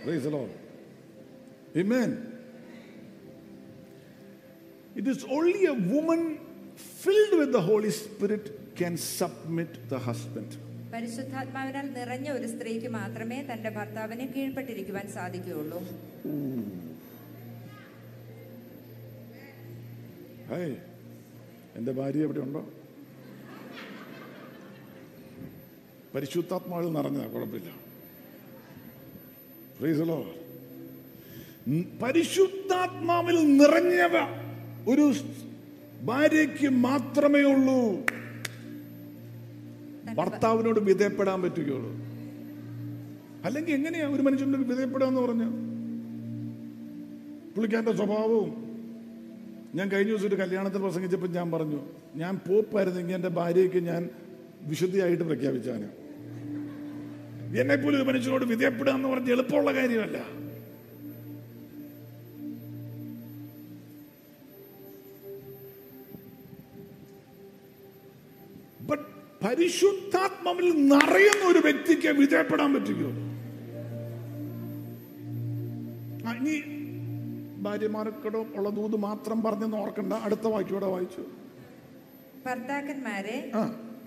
Praise the Lord. Amen. It is only a woman filled with the Holy Spirit can submit the husband. പരിശുദ്ധാത്മാവിനാൽ നിറഞ്ഞ ഒരു സ്ത്രീക്ക് മാത്രമേ തന്റെ ഭർത്താവിന് കീഴ്പ്പെട്ടിരിക്കുവാൻ സാധിക്കുകയുള്ളൂ ഹേ എന്റെ ഭാര്യ എവിടെ ഉണ്ടോ പരിശുദ്ധാത്മാവിൽ നിറഞ്ഞ കുഴപ്പമില്ല. Lord. പരിശുദ്ധാത്മാവിൽ നിറഞ്ഞവ ഒരു ഭാര്യയ്ക്ക് മാത്രമേ ഉള്ളൂ. ഭർത്താവിനോട് വിധേയപ്പെടാൻ പറ്റുകയുള്ളൂ. അല്ലെങ്കിൽ എങ്ങനെയാ ഒരു മനുഷ്യനോട് വിധേയപ്പെടാന്ന് പറഞ്ഞു? പുള്ളിക്കാരന്റെ സ്വഭാവവും ഞാൻ കഴിഞ്ഞ ദിവസം ഒരു കല്യാണത്തിൽ പ്രസംഗിച്ചപ്പോൾ ഞാൻ പറഞ്ഞു ഞാൻ പോപ്പായിരുന്നെങ്കിൽ എന്റെ ഭാര്യയ്ക്ക് ഞാൻ വിശുദ്ധിയായിട്ട് പ്രഖ്യാപിച്ചാണ് എന്നെപ്പോലും ഒരു മനുഷ്യനോട് വിധേയപ്പെടുക എന്ന് പറഞ്ഞ് എളുപ്പമുള്ള കാര്യമല്ല. പരിശുദ്ധാത്മാവിൽ നിറയുന്ന ഒരു വ്യക്തിക്ക് വിധേയപ്പെടാൻ ആ, ഇനി ഭാര്യമാർക്കിടോ ഉള്ള ദൂത് മാത്രം പറഞ്ഞെന്ന് ഓർക്കണ്ട. അടുത്ത വാക്യോടെ വായിച്ചു. ഭർത്താക്കന്മാരെ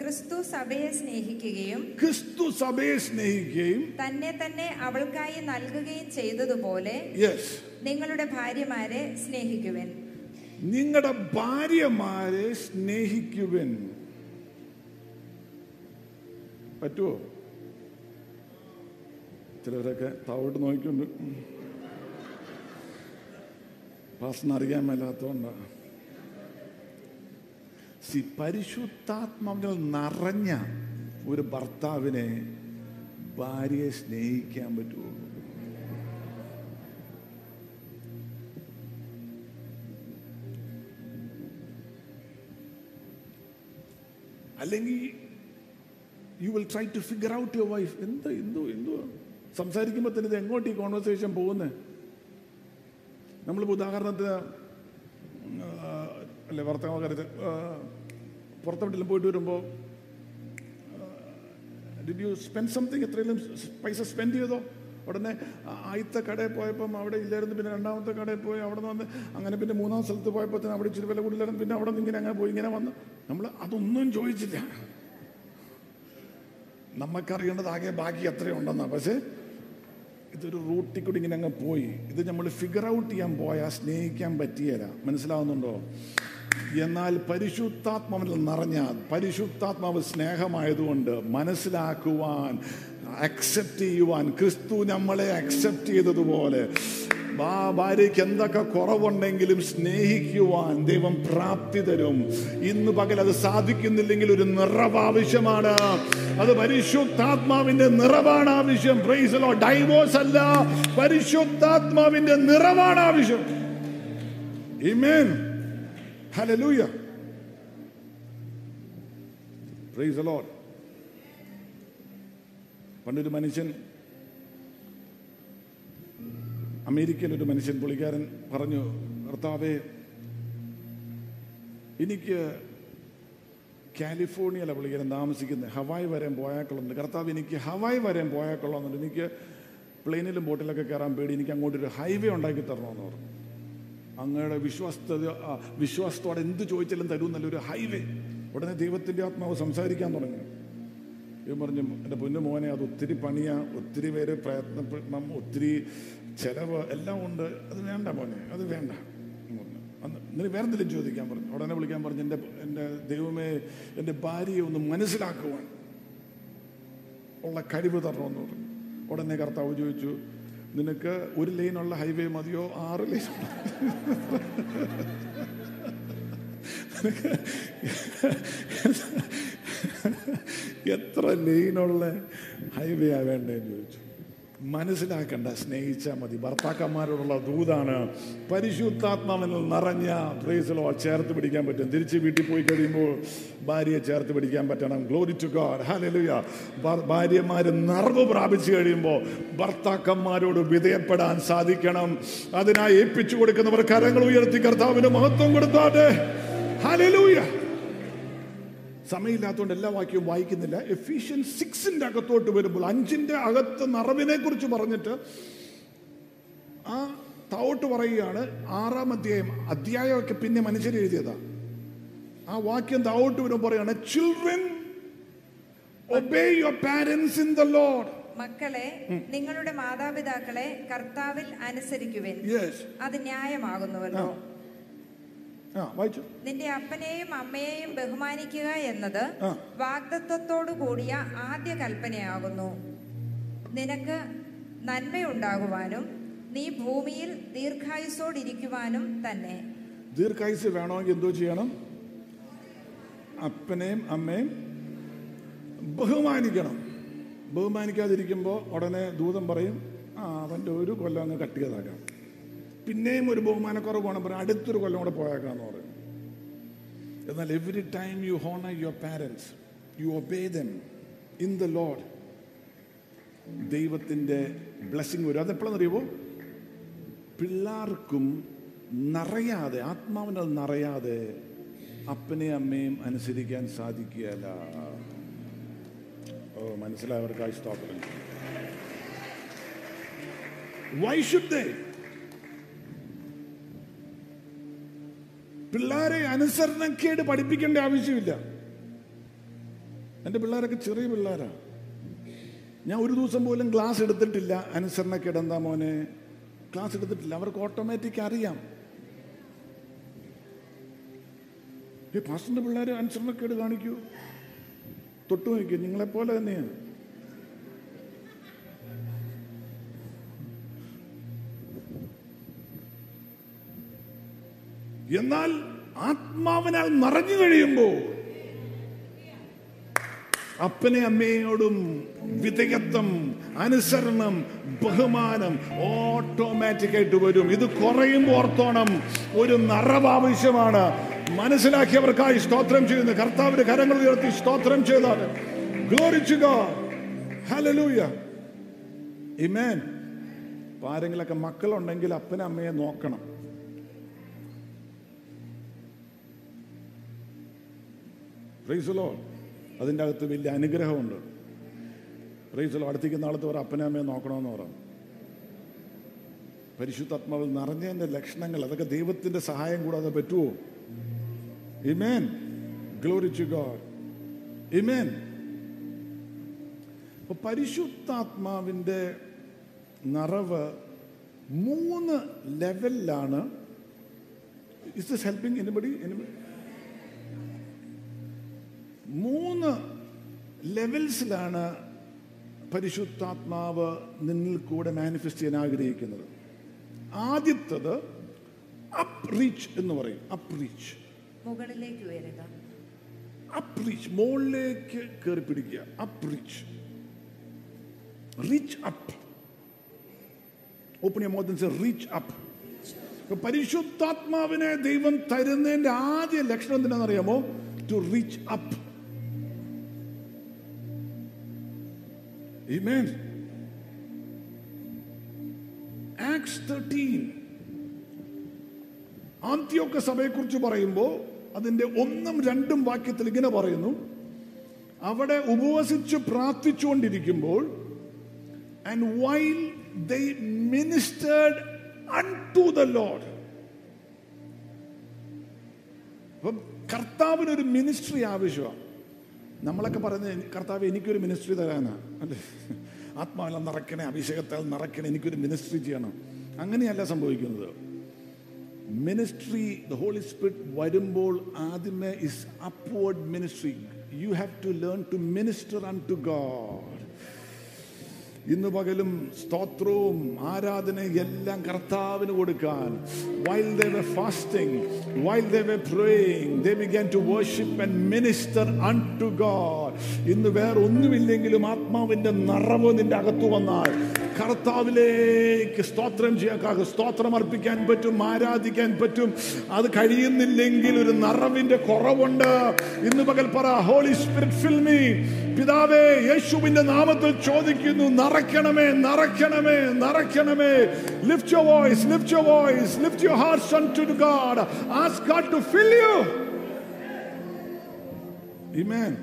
ക്രിസ്തു സഭയെ സ്നേഹിക്കുകയും ക്രിസ്തു സഭയെ സ്നേഹിക്കുകയും തന്നെ തന്നെ അവൾക്കായി നൽകുകയും ചെയ്തതുപോലെ നിങ്ങളുടെ ഭാര്യമാരെ സ്നേഹിക്കുവൻ. നിങ്ങളുടെ ഭാര്യമാരെ സ്നേഹിക്കുവൻ. പറ്റുമോ ചിലവരൊക്കെ താവോട്ട് നോക്കിക്കൊണ്ട്. പാസ്റ്റിന് അറിയാൻ സി പരിശുദ്ധാത്മാവിൽ നിറഞ്ഞ ഒരു ഭർത്താവിനെ ഭാര്യയെ സ്നേഹിക്കാൻ പറ്റുള്ളൂ അല്ലെങ്കിൽ you will try to figure out your wife എന്ത് എന്തോ എന്തോ? സംസാരിക്കുമ്പോൾ തന്നെ ഇത് എങ്ങോട്ട് ഈ കോൺവെർസേഷൻ പോകുന്നത് നമ്മളിപ്പോൾ ഉദാഹരണത്തിന് അല്ലെ വർത്തമാന കാര്യത്തിൽ പുറത്തെവിടെയെങ്കിലും പോയിട്ട് വരുമ്പോൾ ഡിഡ് യു സ്പെൻഡ് സംതിങ് എത്രയെങ്കിലും പൈസ സ്പെൻഡ് ചെയ്തോ? ഉടനെ ആദ്യത്തെ കടയിൽ പോയപ്പം അവിടെ ഇല്ലായിരുന്നു പിന്നെ രണ്ടാമത്തെ കടയിൽ പോയി അവിടെ നിന്ന് വന്ന് അങ്ങനെ പിന്നെ മൂന്നാം സ്ഥലത്ത് പോയപ്പോൾ തന്നെ അവിടെ ഇച്ചിരി വില കൂടുതലായിരുന്നു പിന്നെ അവിടെ നിന്ന് ഇങ്ങനെ അങ്ങനെ പോയി ഇങ്ങനെ വന്ന്. നമ്മൾ അതൊന്നും ചോദിച്ചില്ല. നമുക്കറിയേണ്ടത് ആകെ ബാക്കി എത്രയുണ്ടെന്നാ പക്ഷേ ഇതൊരു റൂട്ടിൽ കൂടി ഇങ്ങനെ അങ്ങ് പോയി. ഇത് നമ്മൾ ഫിഗർ ഔട്ട് ചെയ്യാൻ പോയാൽ സ്നേഹിക്കാൻ പറ്റിയല്ല മനസ്സിലാവുന്നുണ്ടോ? എന്നാൽ പരിശുദ്ധാത്മാവിൽ നിറഞ്ഞ പരിശുദ്ധാത്മാവ് സ്നേഹമായതുകൊണ്ട് മനസ്സിലാക്കുവാൻ അക്സെപ്റ്റ് ചെയ്യുവാൻ ക്രിസ്തു നമ്മളെ അക്സെപ്റ്റ് ചെയ്തതുപോലെ ഭാര്യയ്ക്ക് എന്തൊക്കെ കുറവുണ്ടെങ്കിലും സ്നേഹിക്കുവാൻ ദൈവം പ്രാപ്തി തരും. ഇന്ന് പകൽ അത് സാധിക്കുന്നില്ലെങ്കിൽ ഒരു നിറവ് ആവശ്യമാണ് അത് പരിശുദ്ധാത്മാവിന്റെ നിറവാണ് ആവശ്യം പ്രൈസലോ ഡൈവോഴ്സ് അല്ല. പരിശുദ്ധാത്മാവിന്റെ നിറവാണ് ആവശ്യം Lord. പണ്ടൊരു മനുഷ്യൻ അമേരിക്കയിൽ ഒരു മനുഷ്യൻ പുള്ളിക്കാരൻ പറഞ്ഞു കർത്താവേ എനിക്ക് കാലിഫോർണിയയിലെ പുള്ളിക്കാരൻ താമസിക്കുന്നത്. ഹവായ് വരെ പോയാൽ കൊള്ളുന്നുണ്ട് കർത്താവ് എനിക്ക് ഹവായ് വരെ പോയാൽ പോയാക്കുള്ളതെന്നുണ്ട് എനിക്ക് പ്ലെയിനിലും ബോട്ടിലൊക്കെ കയറാൻ പേടി. എനിക്ക് അങ്ങോട്ട് ഒരു ഹൈവേ ഉണ്ടാക്കി തരണമെന്ന് പറഞ്ഞു. അങ്ങയുടെ വിശ്വാസത വിശ്വാസത്തോടെ എന്ത് ചോദിച്ചാലും തരൂ നല്ലൊരു ഹൈവേ. ഉടനെ ദൈവത്തിന്റെ ആത്മാവ് സംസാരിക്കാൻ തുടങ്ങി. ഇവൻ പറഞ്ഞു എന്റെ പൊന്നു മോനെ അത് ഒത്തിരി പണിയാ ഒത്തിരി പേര് പ്രയത്നപ്പെടണം ഒത്തിരി ചെലവ് എല്ലാം ഉണ്ട്. അത് വേണ്ട മോനെ അത് വേണ്ട. അന്ന് ഇന്നലെ വേറെ എന്തെങ്കിലും ചോദിക്കാൻ പറഞ്ഞു. ഉടനെ വിളിക്കാൻ പറഞ്ഞു എന്റെ എന്റെ ദൈവമേ എന്റെ ഭാര്യയെ ഒന്ന് മനസ്സിലാക്കുവാൻ ഉള്ള കഴിവ് തരണമെന്ന് പറഞ്ഞു. ഉടനെ കർത്താവ് ചോദിച്ചു നിനക്ക് ഒരു ലൈനുള്ള ഹൈവേ മതിയോ? ആറ് ലൈൻ <laughs> എത്ര ലൈനുള്ള ഹൈവേ ആ വേണ്ടതെന്ന് ചോദിച്ചു. മനസ്സിലാക്കണ്ട സ്നേഹിച്ചാൽ മതി. ഭർത്താക്കന്മാരോടുള്ള ദൂതാണ്. പരിശുദ്ധാത്മാവിൽ നിറഞ്ഞ പ്രീസിലോ ചേർത്ത് പിടിക്കാൻ പറ്റും. തിരിച്ച് വീട്ടിൽ പോയി കഴിയുമ്പോൾ ഭാര്യയെ ചേർത്ത് പിടിക്കാൻ പറ്റണം. ഗ്ലോറി ടു ഗോഡ് ഹാലലുയ ഭാര്യമാർ നിറവ് പ്രാപിച്ചു കഴിയുമ്പോൾ ഭർത്താക്കന്മാരോട് വിധേയപ്പെടാൻ സാധിക്കണം. അതിനായി ഏൽപ്പിച്ചു കൊടുക്കുന്നവർ കരങ്ങൾ ഉയർത്തി കർത്താവിന് മഹത്വം കൊടുത്താട്ടെ ഹാലലൂയ സമയമില്ലാത്തതുകൊണ്ട് എല്ലാ വാക്യവും വായിക്കുന്നില്ല. എഫീഷ്യൻ സിക്സിന്റെ അകത്തോട്ട് വരുമ്പോൾ അഞ്ചിന്റെ അകത്ത് നിറവിനെ കുറിച്ച് പറഞ്ഞിട്ട് ആ താവോട്ട് പറയുകയാണ് ആറാം അധ്യായം. അധ്യായമൊക്കെ പിന്നെ മനുഷ്യർ എഴുതിയതാ. ആ വാക്യം താവോട്ട് വരുമ്പോൾ പറയാണ് children obey your parents in the Lord മക്കളെ നിങ്ങളുടെ മാതാപിതാക്കളെ കർത്താവിൽ അനുസരിക്കുവിൻ. അത് ന്യായമാകുന്നുവല്ലോ. നിന്റെ അപ്പനെയും അമ്മയെയും ബഹുമാനിക്കുക എന്നത്. വാഗ്ദത്വത്തോടു കൂടിയ ആദ്യ കൽപ്പനയാകുന്നു. നിനക്ക് നന്മയുണ്ടാകുവാനും നീ ഭൂമിയിൽ ദീർഘായുസോടിരിക്കുവാനും തന്നെ. ദീർഘായുസ് വേണമെങ്കിൽ എന്തോ ചെയ്യണം? അപ്പനെയും അമ്മയും ബഹുമാനിക്കണം. ബഹുമാനിക്കാതിരിക്കുമ്പോൾ ഉടനെ ദൂതം പറയും ആ അവന്റെ ഒരു കൊല്ലം അങ്ങ് കട്ട് ചെയ്താക്കാം പിന്നെയും ഒരു ബഹുമാനക്കുറവ് വേണം അടുത്തൊരു കൊല്ലം കൂടെ പോയേക്കാന്ന് പറയും എന്നാൽ every time you honour your parents you obey them in the Lord ദൈവത്തിന്റെ ബ്ലെസ്സിങ് വരും. അതെപ്പോഴാണെന്ന് അറിയുമോ പിള്ളേർക്കും നിറയാതെ ആത്മാവിനാൽ നിറയാതെ അപ്പനെ അമ്മയും അനുസരിക്കാൻ സാധിക്കുകയല്ല. ഓ മനസ്സിലായവർക്കായി സ്റ്റോപ്പ് വൈ ഷുഡ് ദേ പിള്ളേരെ അനുസരണക്കേട് പഠിപ്പിക്കേണ്ട ആവശ്യമില്ല. എന്റെ പിള്ളേരൊക്കെ ചെറിയ പിള്ളേരാ. ഞാൻ ഒരു ദിവസം പോലും ക്ലാസ് എടുത്തിട്ടില്ല. അനുസരണക്കേട് എന്താ മോനെ? ക്ലാസ് എടുത്തിട്ടില്ല. അവർക്ക് ഓട്ടോമാറ്റിക് അറിയാം. ഈ പാസ്റ്ററിന്റെ പിള്ളേർ അനുസരണക്കേട് കാണിക്കൂ. തൊട്ടു നോക്കി നിങ്ങളെപ്പോലെ തന്നെയാണ് എന്നാൽ ആത്മാവിനാൽ നിറഞ്ഞു കഴിയുമ്പോൾ അപ്പനെ അമ്മയോടും വിധേയത്വം അനുസരണം ബഹുമാനം ഓട്ടോമാറ്റിക് ആയിട്ട് വരും. ഇത് കുറയുമ്പോൾ ഓർത്തോണം ഒരു നിറവ് ആവശ്യമാണ്. മനസ്സിലാക്കിയവർക്കായി സ്തോത്രം ചെയ്യുന്നു. കർത്താവിന്റെ കരങ്ങൾ ഉയർത്തി സ്തോത്രം ചെയ്താൽ ഗ്ലോറിച്ചുക ഹലലൂയ ഇമേൻ ആരെങ്കിലൊക്കെ മക്കളുണ്ടെങ്കിൽ അപ്പനെ അമ്മയെ നോക്കണം. പ്രൈസലോ അതിന്റെ അകത്ത് വലിയ അനുഗ്രഹമുണ്ട്. പ്രൈസലോ അടുത്തേക്ക് നാളത്തെ ഒരു അപ്പനെ അമ്മയെ നോക്കണമെന്ന് പറഞ്ഞു. പരിശുദ്ധാത്മാവിൽ നിറഞ്ഞതിന്റെ ലക്ഷണങ്ങൾ അതൊക്കെ ദൈവത്തിന്റെ സഹായം കൂടാതെ പറ്റുമോ? Amen glory to God amen അപ്പൊ പരിശുദ്ധാത്മാവിന്റെ നിറവ് മൂന്ന് ലെവലിലാണ് is this helping anybody anybody മൂന്ന് ലെവൽസിലാണ് പരിശുദ്ധാത്മാവ് നിന്നിൽ കൂടെ മാനിഫെസ്റ്റ് ചെയ്യാൻ ആഗ്രഹിക്കുന്നത്. ആദ്യത്തത് അപ്രീച്ച് റീച്ച് എന്ന് പറയും. അപ്രീച്ച് റീച്ച് മുകളിലേക്ക് ഉയരുക. അപ്പ് റീച്ച് മുകളിലേക്ക് കയറി പിടിക്കുക up reach reach up open mouths reach up പരിശുദ്ധാത്മാവിനെ ദൈവം തരുന്നതിന്റെ ആദ്യ ലക്ഷണം എന്താണെന്നറിയാമോ to reach up Amen. Thirteen 13 ആന്ത്യോക്ക സഭയെക്കുറിച്ച് പറയുമ്പോൾ അതിന്റെ ഒന്നും രണ്ടും വാക്യത്തിൽ ഇങ്ങനെ പറയുന്നു. അവിടെ ഉപവസിച്ച് പ്രാർത്ഥിച്ചുകൊണ്ടിരിക്കുമ്പോൾ and while they ministered unto the Lord അപ്പം കർത്താവിന് മിനിസ്ട്രി ആവശ്യമാണ്. നമ്മളൊക്കെ പറയുന്നത് കർത്താവ് എനിക്കൊരു മിനിസ്ട്രി തരാനാണ് അല്ലേ? ആത്മാവിനെ നിറയ്ക്കണേ അഭിഷേകത്താൽ നിറയ്ക്കണേ എനിക്കൊരു മിനിസ്ട്രി ചെയ്യണം. അങ്ങനെയല്ല സംഭവിക്കുന്നത്. മിനിസ്ട്രി ദ ഹോളി സ്പിരിറ്റ് വരുമ്പോൾ ആദ്യമേ is upward ministry you have to learn to minister and to God ഇന്ന് പകലും സ്തോത്രവും ആരാധനയും എല്ലാം കർത്താവിന് കൊടുക്കാൻ. ഇന്ന് വേറെ ഒന്നുമില്ലെങ്കിലും ആത്മാവിന്റെ നിറവ് നിന്റെ അകത്തു വന്നാൽ കർത്താവിലേക്ക് സ്തോത്രം ചെയ്യാൻ സ്തോത്രം അർപ്പിക്കാൻ പറ്റും ആരാധിക്കാൻ പറ്റും. അത് കഴിയുന്നില്ലെങ്കിൽ ഒരു നിറവിന്റെ കുറവുണ്ട്. ഇന്ന് പകൽ പറ ഹോളി സ്പിരിറ്റ് ഫിൽമി പിതാവേ യേശുവിന്റെ നാമത്തിൽ ചോദിക്കുന്നു നിറയ്ക്കണമേ നിറയ്ക്കണമേ നിറയ്ക്കണമേ. Lift your voice lift your voice lift your heart unto God ask God to fill you Amen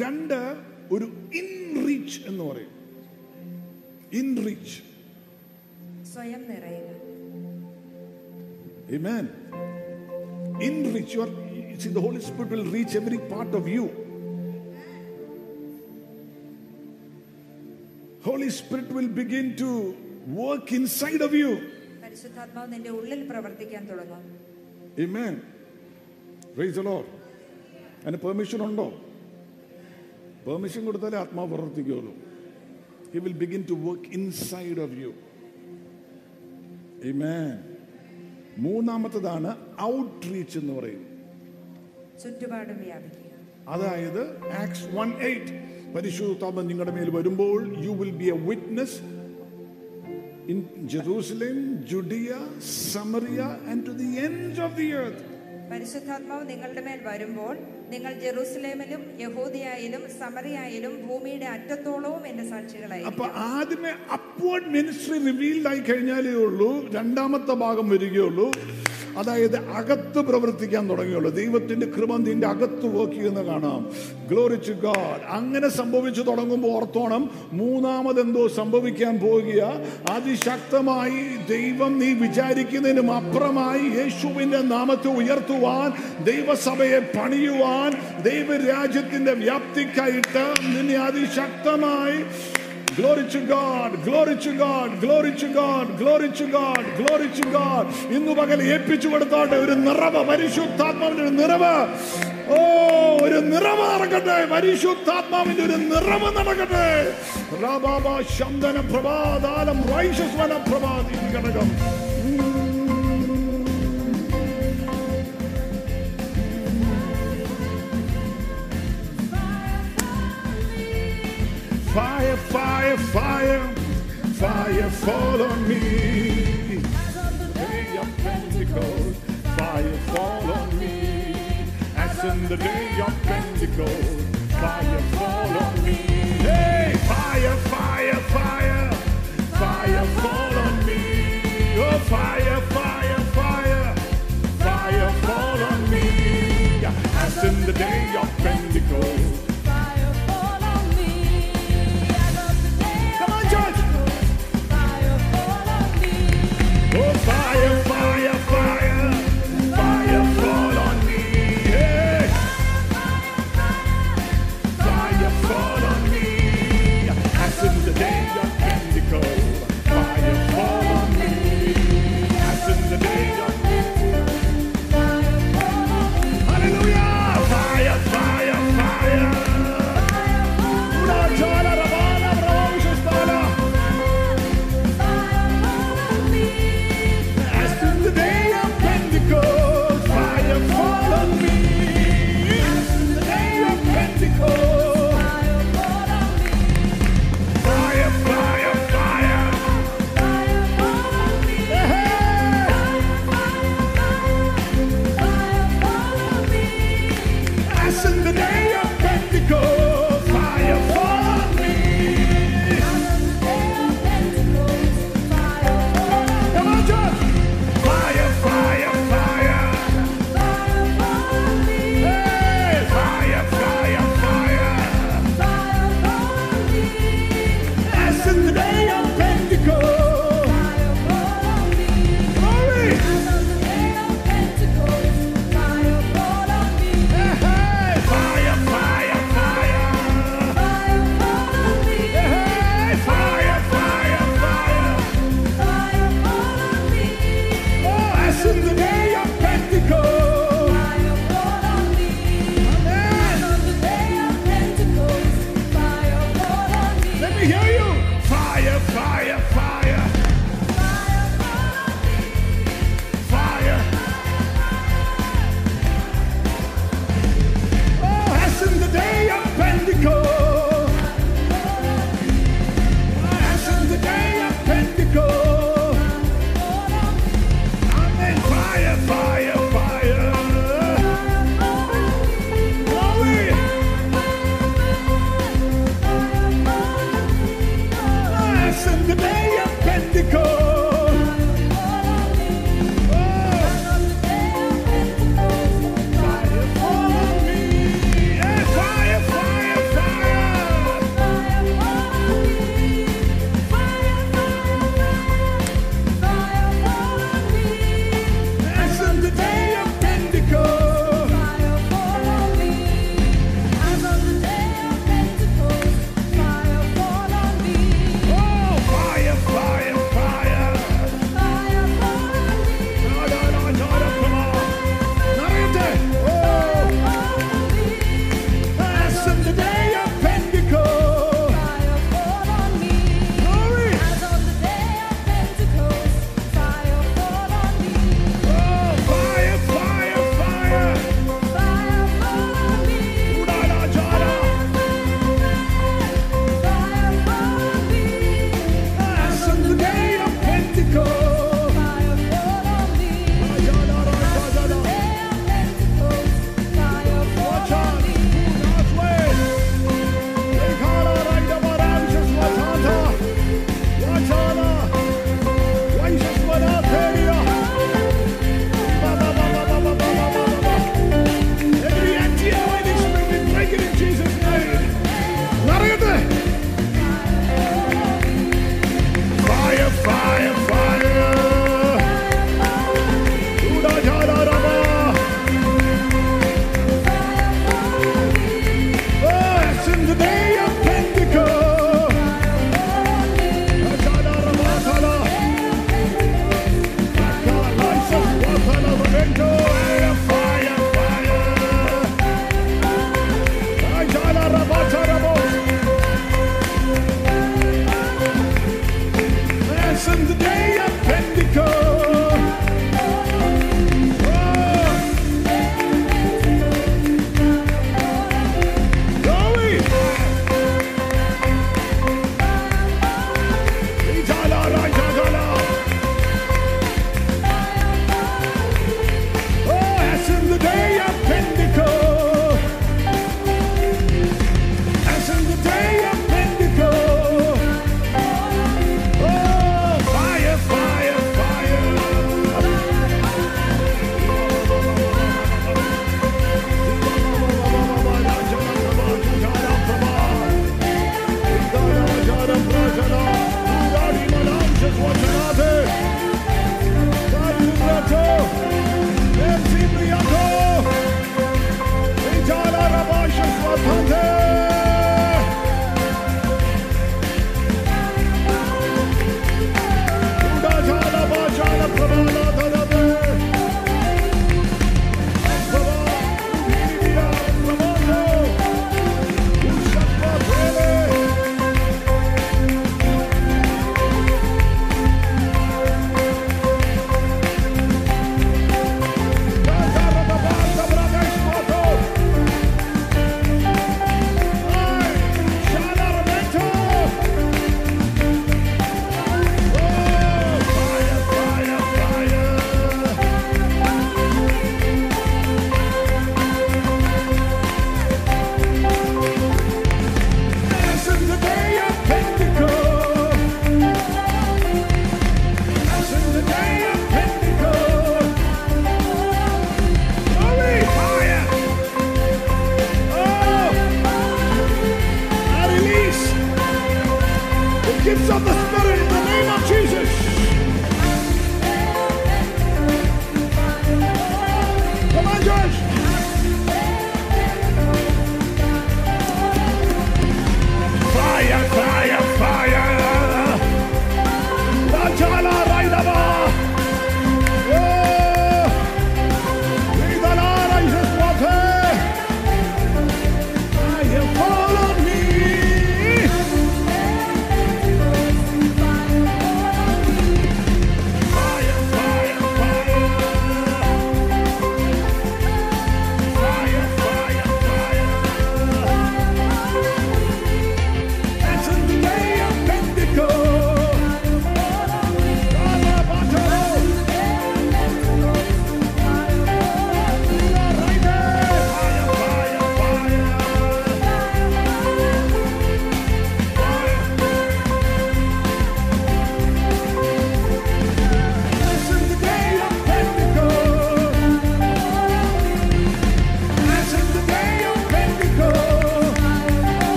രണ്ട് ഒരു ഇൻ റീച്ച് എന്ന് പറയും. റീച്ച് സ്വയം നിറയുക Amen. enrich your see, the Holy Spirit will reach every part of you. Holy Spirit will begin to work inside of you. പരിശുദ്ധാത്മാവ് നിന്റെ ഉള്ളിൽ പ്രവർത്തിക്കാൻ തുടങ്ങും Amen. Praise the Lord. അതിന് പെർമിഷൻ ഉണ്ടോ പെർമിഷൻ കൊടുത്താലേ ആത്മാവ് പ്രവർത്തിക്കുകയുള്ളൂ he will begin to work inside of you. Amen. മൂന്നാമത്തതാണ് ഔട്ട് റീച്ച് എന്ന് പറയും ചുറ്റുപാടും വ്യാപിക്കുക അതായത് ആക്സ് വൺ എയ്റ്റ് പരിശുദ്ധാത്മ നിങ്ങളുടെ മേൽ വരുമ്പോൾ you will be a witness in Jerusalem Judea Samaria and to the end of the earth പരിശുദ്ധാത്മാവ് നിങ്ങളുടെ മേൽ വരുമ്പോൾ നിങ്ങൾ ജെറൂസലേമിലും യഹൂദിയായാലും സമറിയായാലും ഭൂമിയുടെ അറ്റത്തോളവും എന്റെ സാക്ഷികളായി അപ്പൊ ആദ്യമേ അപ്വേർഡ് മിനിസ്ട്രി റിവീൽഡ് ആയി കഴിഞ്ഞാലേ ഉള്ളൂ രണ്ടാമത്തെ ഭാഗം വരികയുള്ളൂ. അതായത് അകത്ത് പ്രവർത്തിക്കാൻ തുടങ്ങിയുള്ളൂ. ദൈവത്തിന്റെ കൃപ നിന്റെ അകത്ത് വർക്ക് ചെയ്യുന്ന കാണാം. ഗ്ലോറിച്ച് ഗാഡ് അങ്ങനെ സംഭവിച്ചു തുടങ്ങുമ്പോൾ ഓർത്തോണം മൂന്നാമതെന്തോ സംഭവിക്കാൻ പോകുക. അതിശക്തമായി ദൈവം നീ വിചാരിക്കുന്നതിനും അപ്പുറമായി യേശുവിന്റെ നാമത്തെ ഉയർത്തുവാൻ ദൈവസഭയെ പണിയുവാൻ ദൈവരാജ്യത്തിന്റെ വ്യാപ്തിക്കായിട്ട് നിന്നെ അതിശക്തമായി Glory to God, glory to God, glory to God, glory to God, glory to God. ഇന്ന് പകൽ ഏൽപ്പിച്ചു കൊടുത്തോട്ടെ ഒരു നിറവ് പരിശുദ്ധാത്മാവിന്റെ ഒരു നിറവ്. ഓ ഒരു നിറവ് നടക്കട്ടെ പരിശുദ്ധാത്മാവിന്റെ ഒരു നിറവ് നടക്കട്ടെ. റൈഷസ്വന പ്രഭാതി ഘടകം fire, fire, fall on me. As on the day of Pentecost, fire fall on me. As in the day of Pentecost, fire fall on me. Hey, fire, fire, fire, fire fall on me. Oh, fire, fire, fire, fire fall on me. As in the day of Pentecost.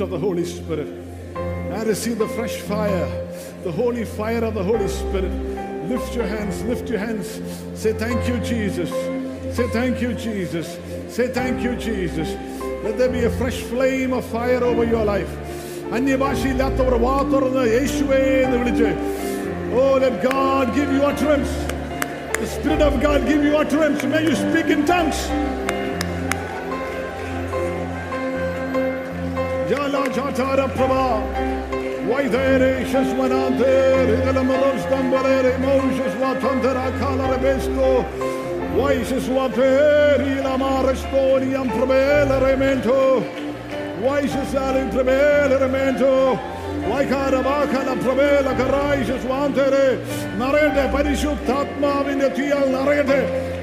gift of the Holy Spirit. I receive the fresh fire, the holy fire of the Holy Spirit. Lift your hands, lift your hands. Say, Thank you, Jesus. Say, Thank you, Jesus. Say, Thank you, Jesus. Let there be a fresh flame of fire over your life. അന്യഭാഷയില്ലാത്തവർ വാ തുറന്ന് യേശുവേ എന്ന് വിളിച്ച് ഓ let God give you utterance. The Spirit of God give you utterance. May you speak in tongues. ചാചാരപ്രഭാ വൈതേരേശ്വരേ മോശസ്വാതന്ത്രോ വൈശസ്വാതേരീലമാറസ്തോനിയം പ്രബേലറമേന്റോ വൈശസാലി പ്രബേലറമേന്റോ വൈകാരവാഹന പ്രബേലകരായിശസ്വാന്തരെ നിറയട്ടെ പരിശുദ്ധാത്മാവിന്റെ തീയാൽ നിറയട്ടെ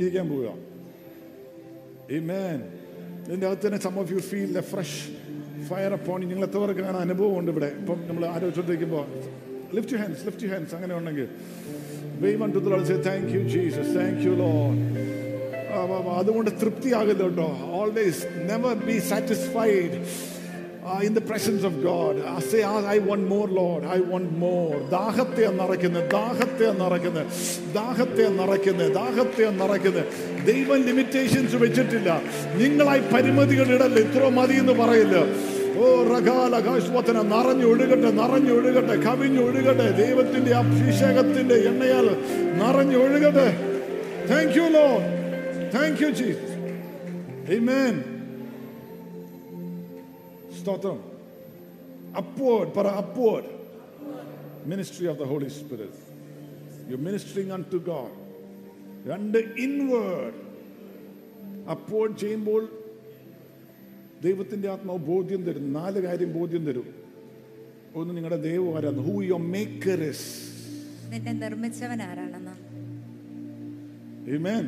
ഇരിക്കാൻ പോവുക. ഇതിന്റെ അകത്ത് തന്നെ some of you feel a fresh fire upon നിങ്ങൾ എത്ര കാണാൻ അനുഭവം ഉണ്ട് ഇവിടെ. ഇപ്പം നമ്മൾ ആലോചിച്ചോണ്ടിരിക്കുമ്പോൾ ലിഫ്റ്റ് ഹാൻഡ്സ് ലിഫ്റ്റ് ഹാൻഡ്സ് അങ്ങനെ ഉണ്ടെങ്കിൽ ദൈവം thank you Jesus thank you Lord അതുകൊണ്ട് തൃപ്തിയാകില്ല കേട്ടോ. Always never be satisfied uh, in the presence of God. I say, "Ah, I want more, Lord. I want more. ദാഹത്തെ നിറയ്ക്കുന്നത് ദാഹത്തെ നിറയ്ക്കുന്നത് ദാഹത്തെ നിറയ്ക്കുന്നത് ദാഹത്തെ നിറയ്ക്കുന്നത് ദൈവം ലിമിറ്റേഷൻസ് വെച്ചിട്ടില്ല നിങ്ങളായി പരിമിതികൾ ഇടല്ല ഇത്ര മതി എന്ന് പറയില്ല ഓ റകാല കാശ്വത്തന നിറഞ്ഞൊഴുകട്ടെ നിറഞ്ഞൊഴുകട്ടെ കവിഞ്ഞൊഴുകട്ടെ ദൈവത്തിന്റെ അഭിഷേകത്തിന്റെ എണ്ണയാൽ നിറഞ്ഞൊഴുകട്ടെ thank you Lord thank you Jesus Amen. സ്തോത്രം. അപ്പോൾ പറ upward ministry of the Holy Spirit you you're unto God രണ്ട് ഇൻവേർഡ് അപ്പോൾ ചെയ്യുമ്പോൾ ദൈവത്തിന്റെ ആത്മാവ് ബോധ്യം തരും. നാല് കാര്യം ബോധ്യം തരും. ഒന്ന് നിങ്ങളുടെ ദൈവം ആരാണ്? ഹൂ യുവർ മേക്കർ ഇസ് നിന്നെ നിർമ്മിച്ചവൻ ആരാണെന്ന്. ആമേൻ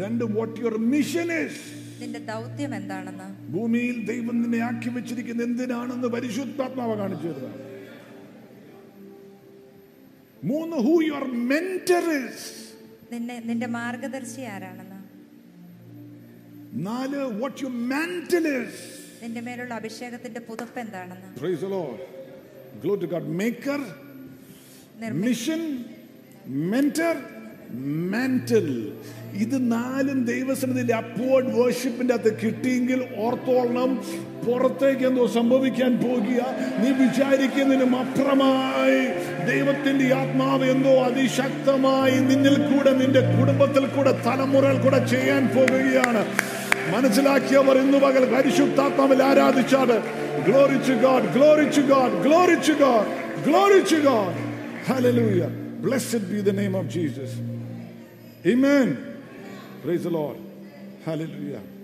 രണ്ട് വാട്ട് യുവർ മിഷൻ ഇസ് നിന്റെ ദൗത്യം എന്താണെന്ന്? ഭൂമിയിൽ ദൈവം നിന്നെ ആക്കി വെച്ചിരിക്കുന്ന എന്തിനാണെന്ന് പരിശുദ്ധാത്മാവ് കാണിച്ചു മൂന്ന് ഹൂ യുവർ മെന്റർ നിന്നെ നിന്റെ മാർഗദർശി ആരാണെന്ന്? നാല് വാട്ട് യു മെന്റൽ നിന്റെ മേലുള്ള അഭിഷേകത്തിന്റെ പുതപ്പ് എന്താണെന്ന്? Praise the Lord Glory to God maker mission mission, mantle. ഇത് നാലും ദൈവസന്നിധിയിൽ അപ്വേർഡ് വേർഷിപ്പിന്റെ അകത്ത് കിട്ടിയെങ്കിൽ ഓർത്തോളണം. പുറത്തേക്ക് എന്തോ സംഭവിക്കാൻ പോകുക. നീ വിചാരിക്കുന്നതിനും അപ്പുറമായി ദൈവത്തിന്റെ ആത്മാവ് എന്തോ അതിശക്തമായി നിന്നിൽ കൂടെ നിന്റെ കുടുംബത്തിൽ കൂടെ തലമുറയിൽ കൂടെ ചെയ്യാൻ പോകുകയാണ്. മനസ്സിലാക്കിയവർ ഇന്ന് പകൽ പരിശുദ്ധാത്മാവിൽ ആരാധിച്ചാട് glory to God glory to God ഗ്ലോറിച്ചു God ഗ്ലോറിച്ചു God hallelujah blessed be the name of Jesus Amen praise the Lord hallelujah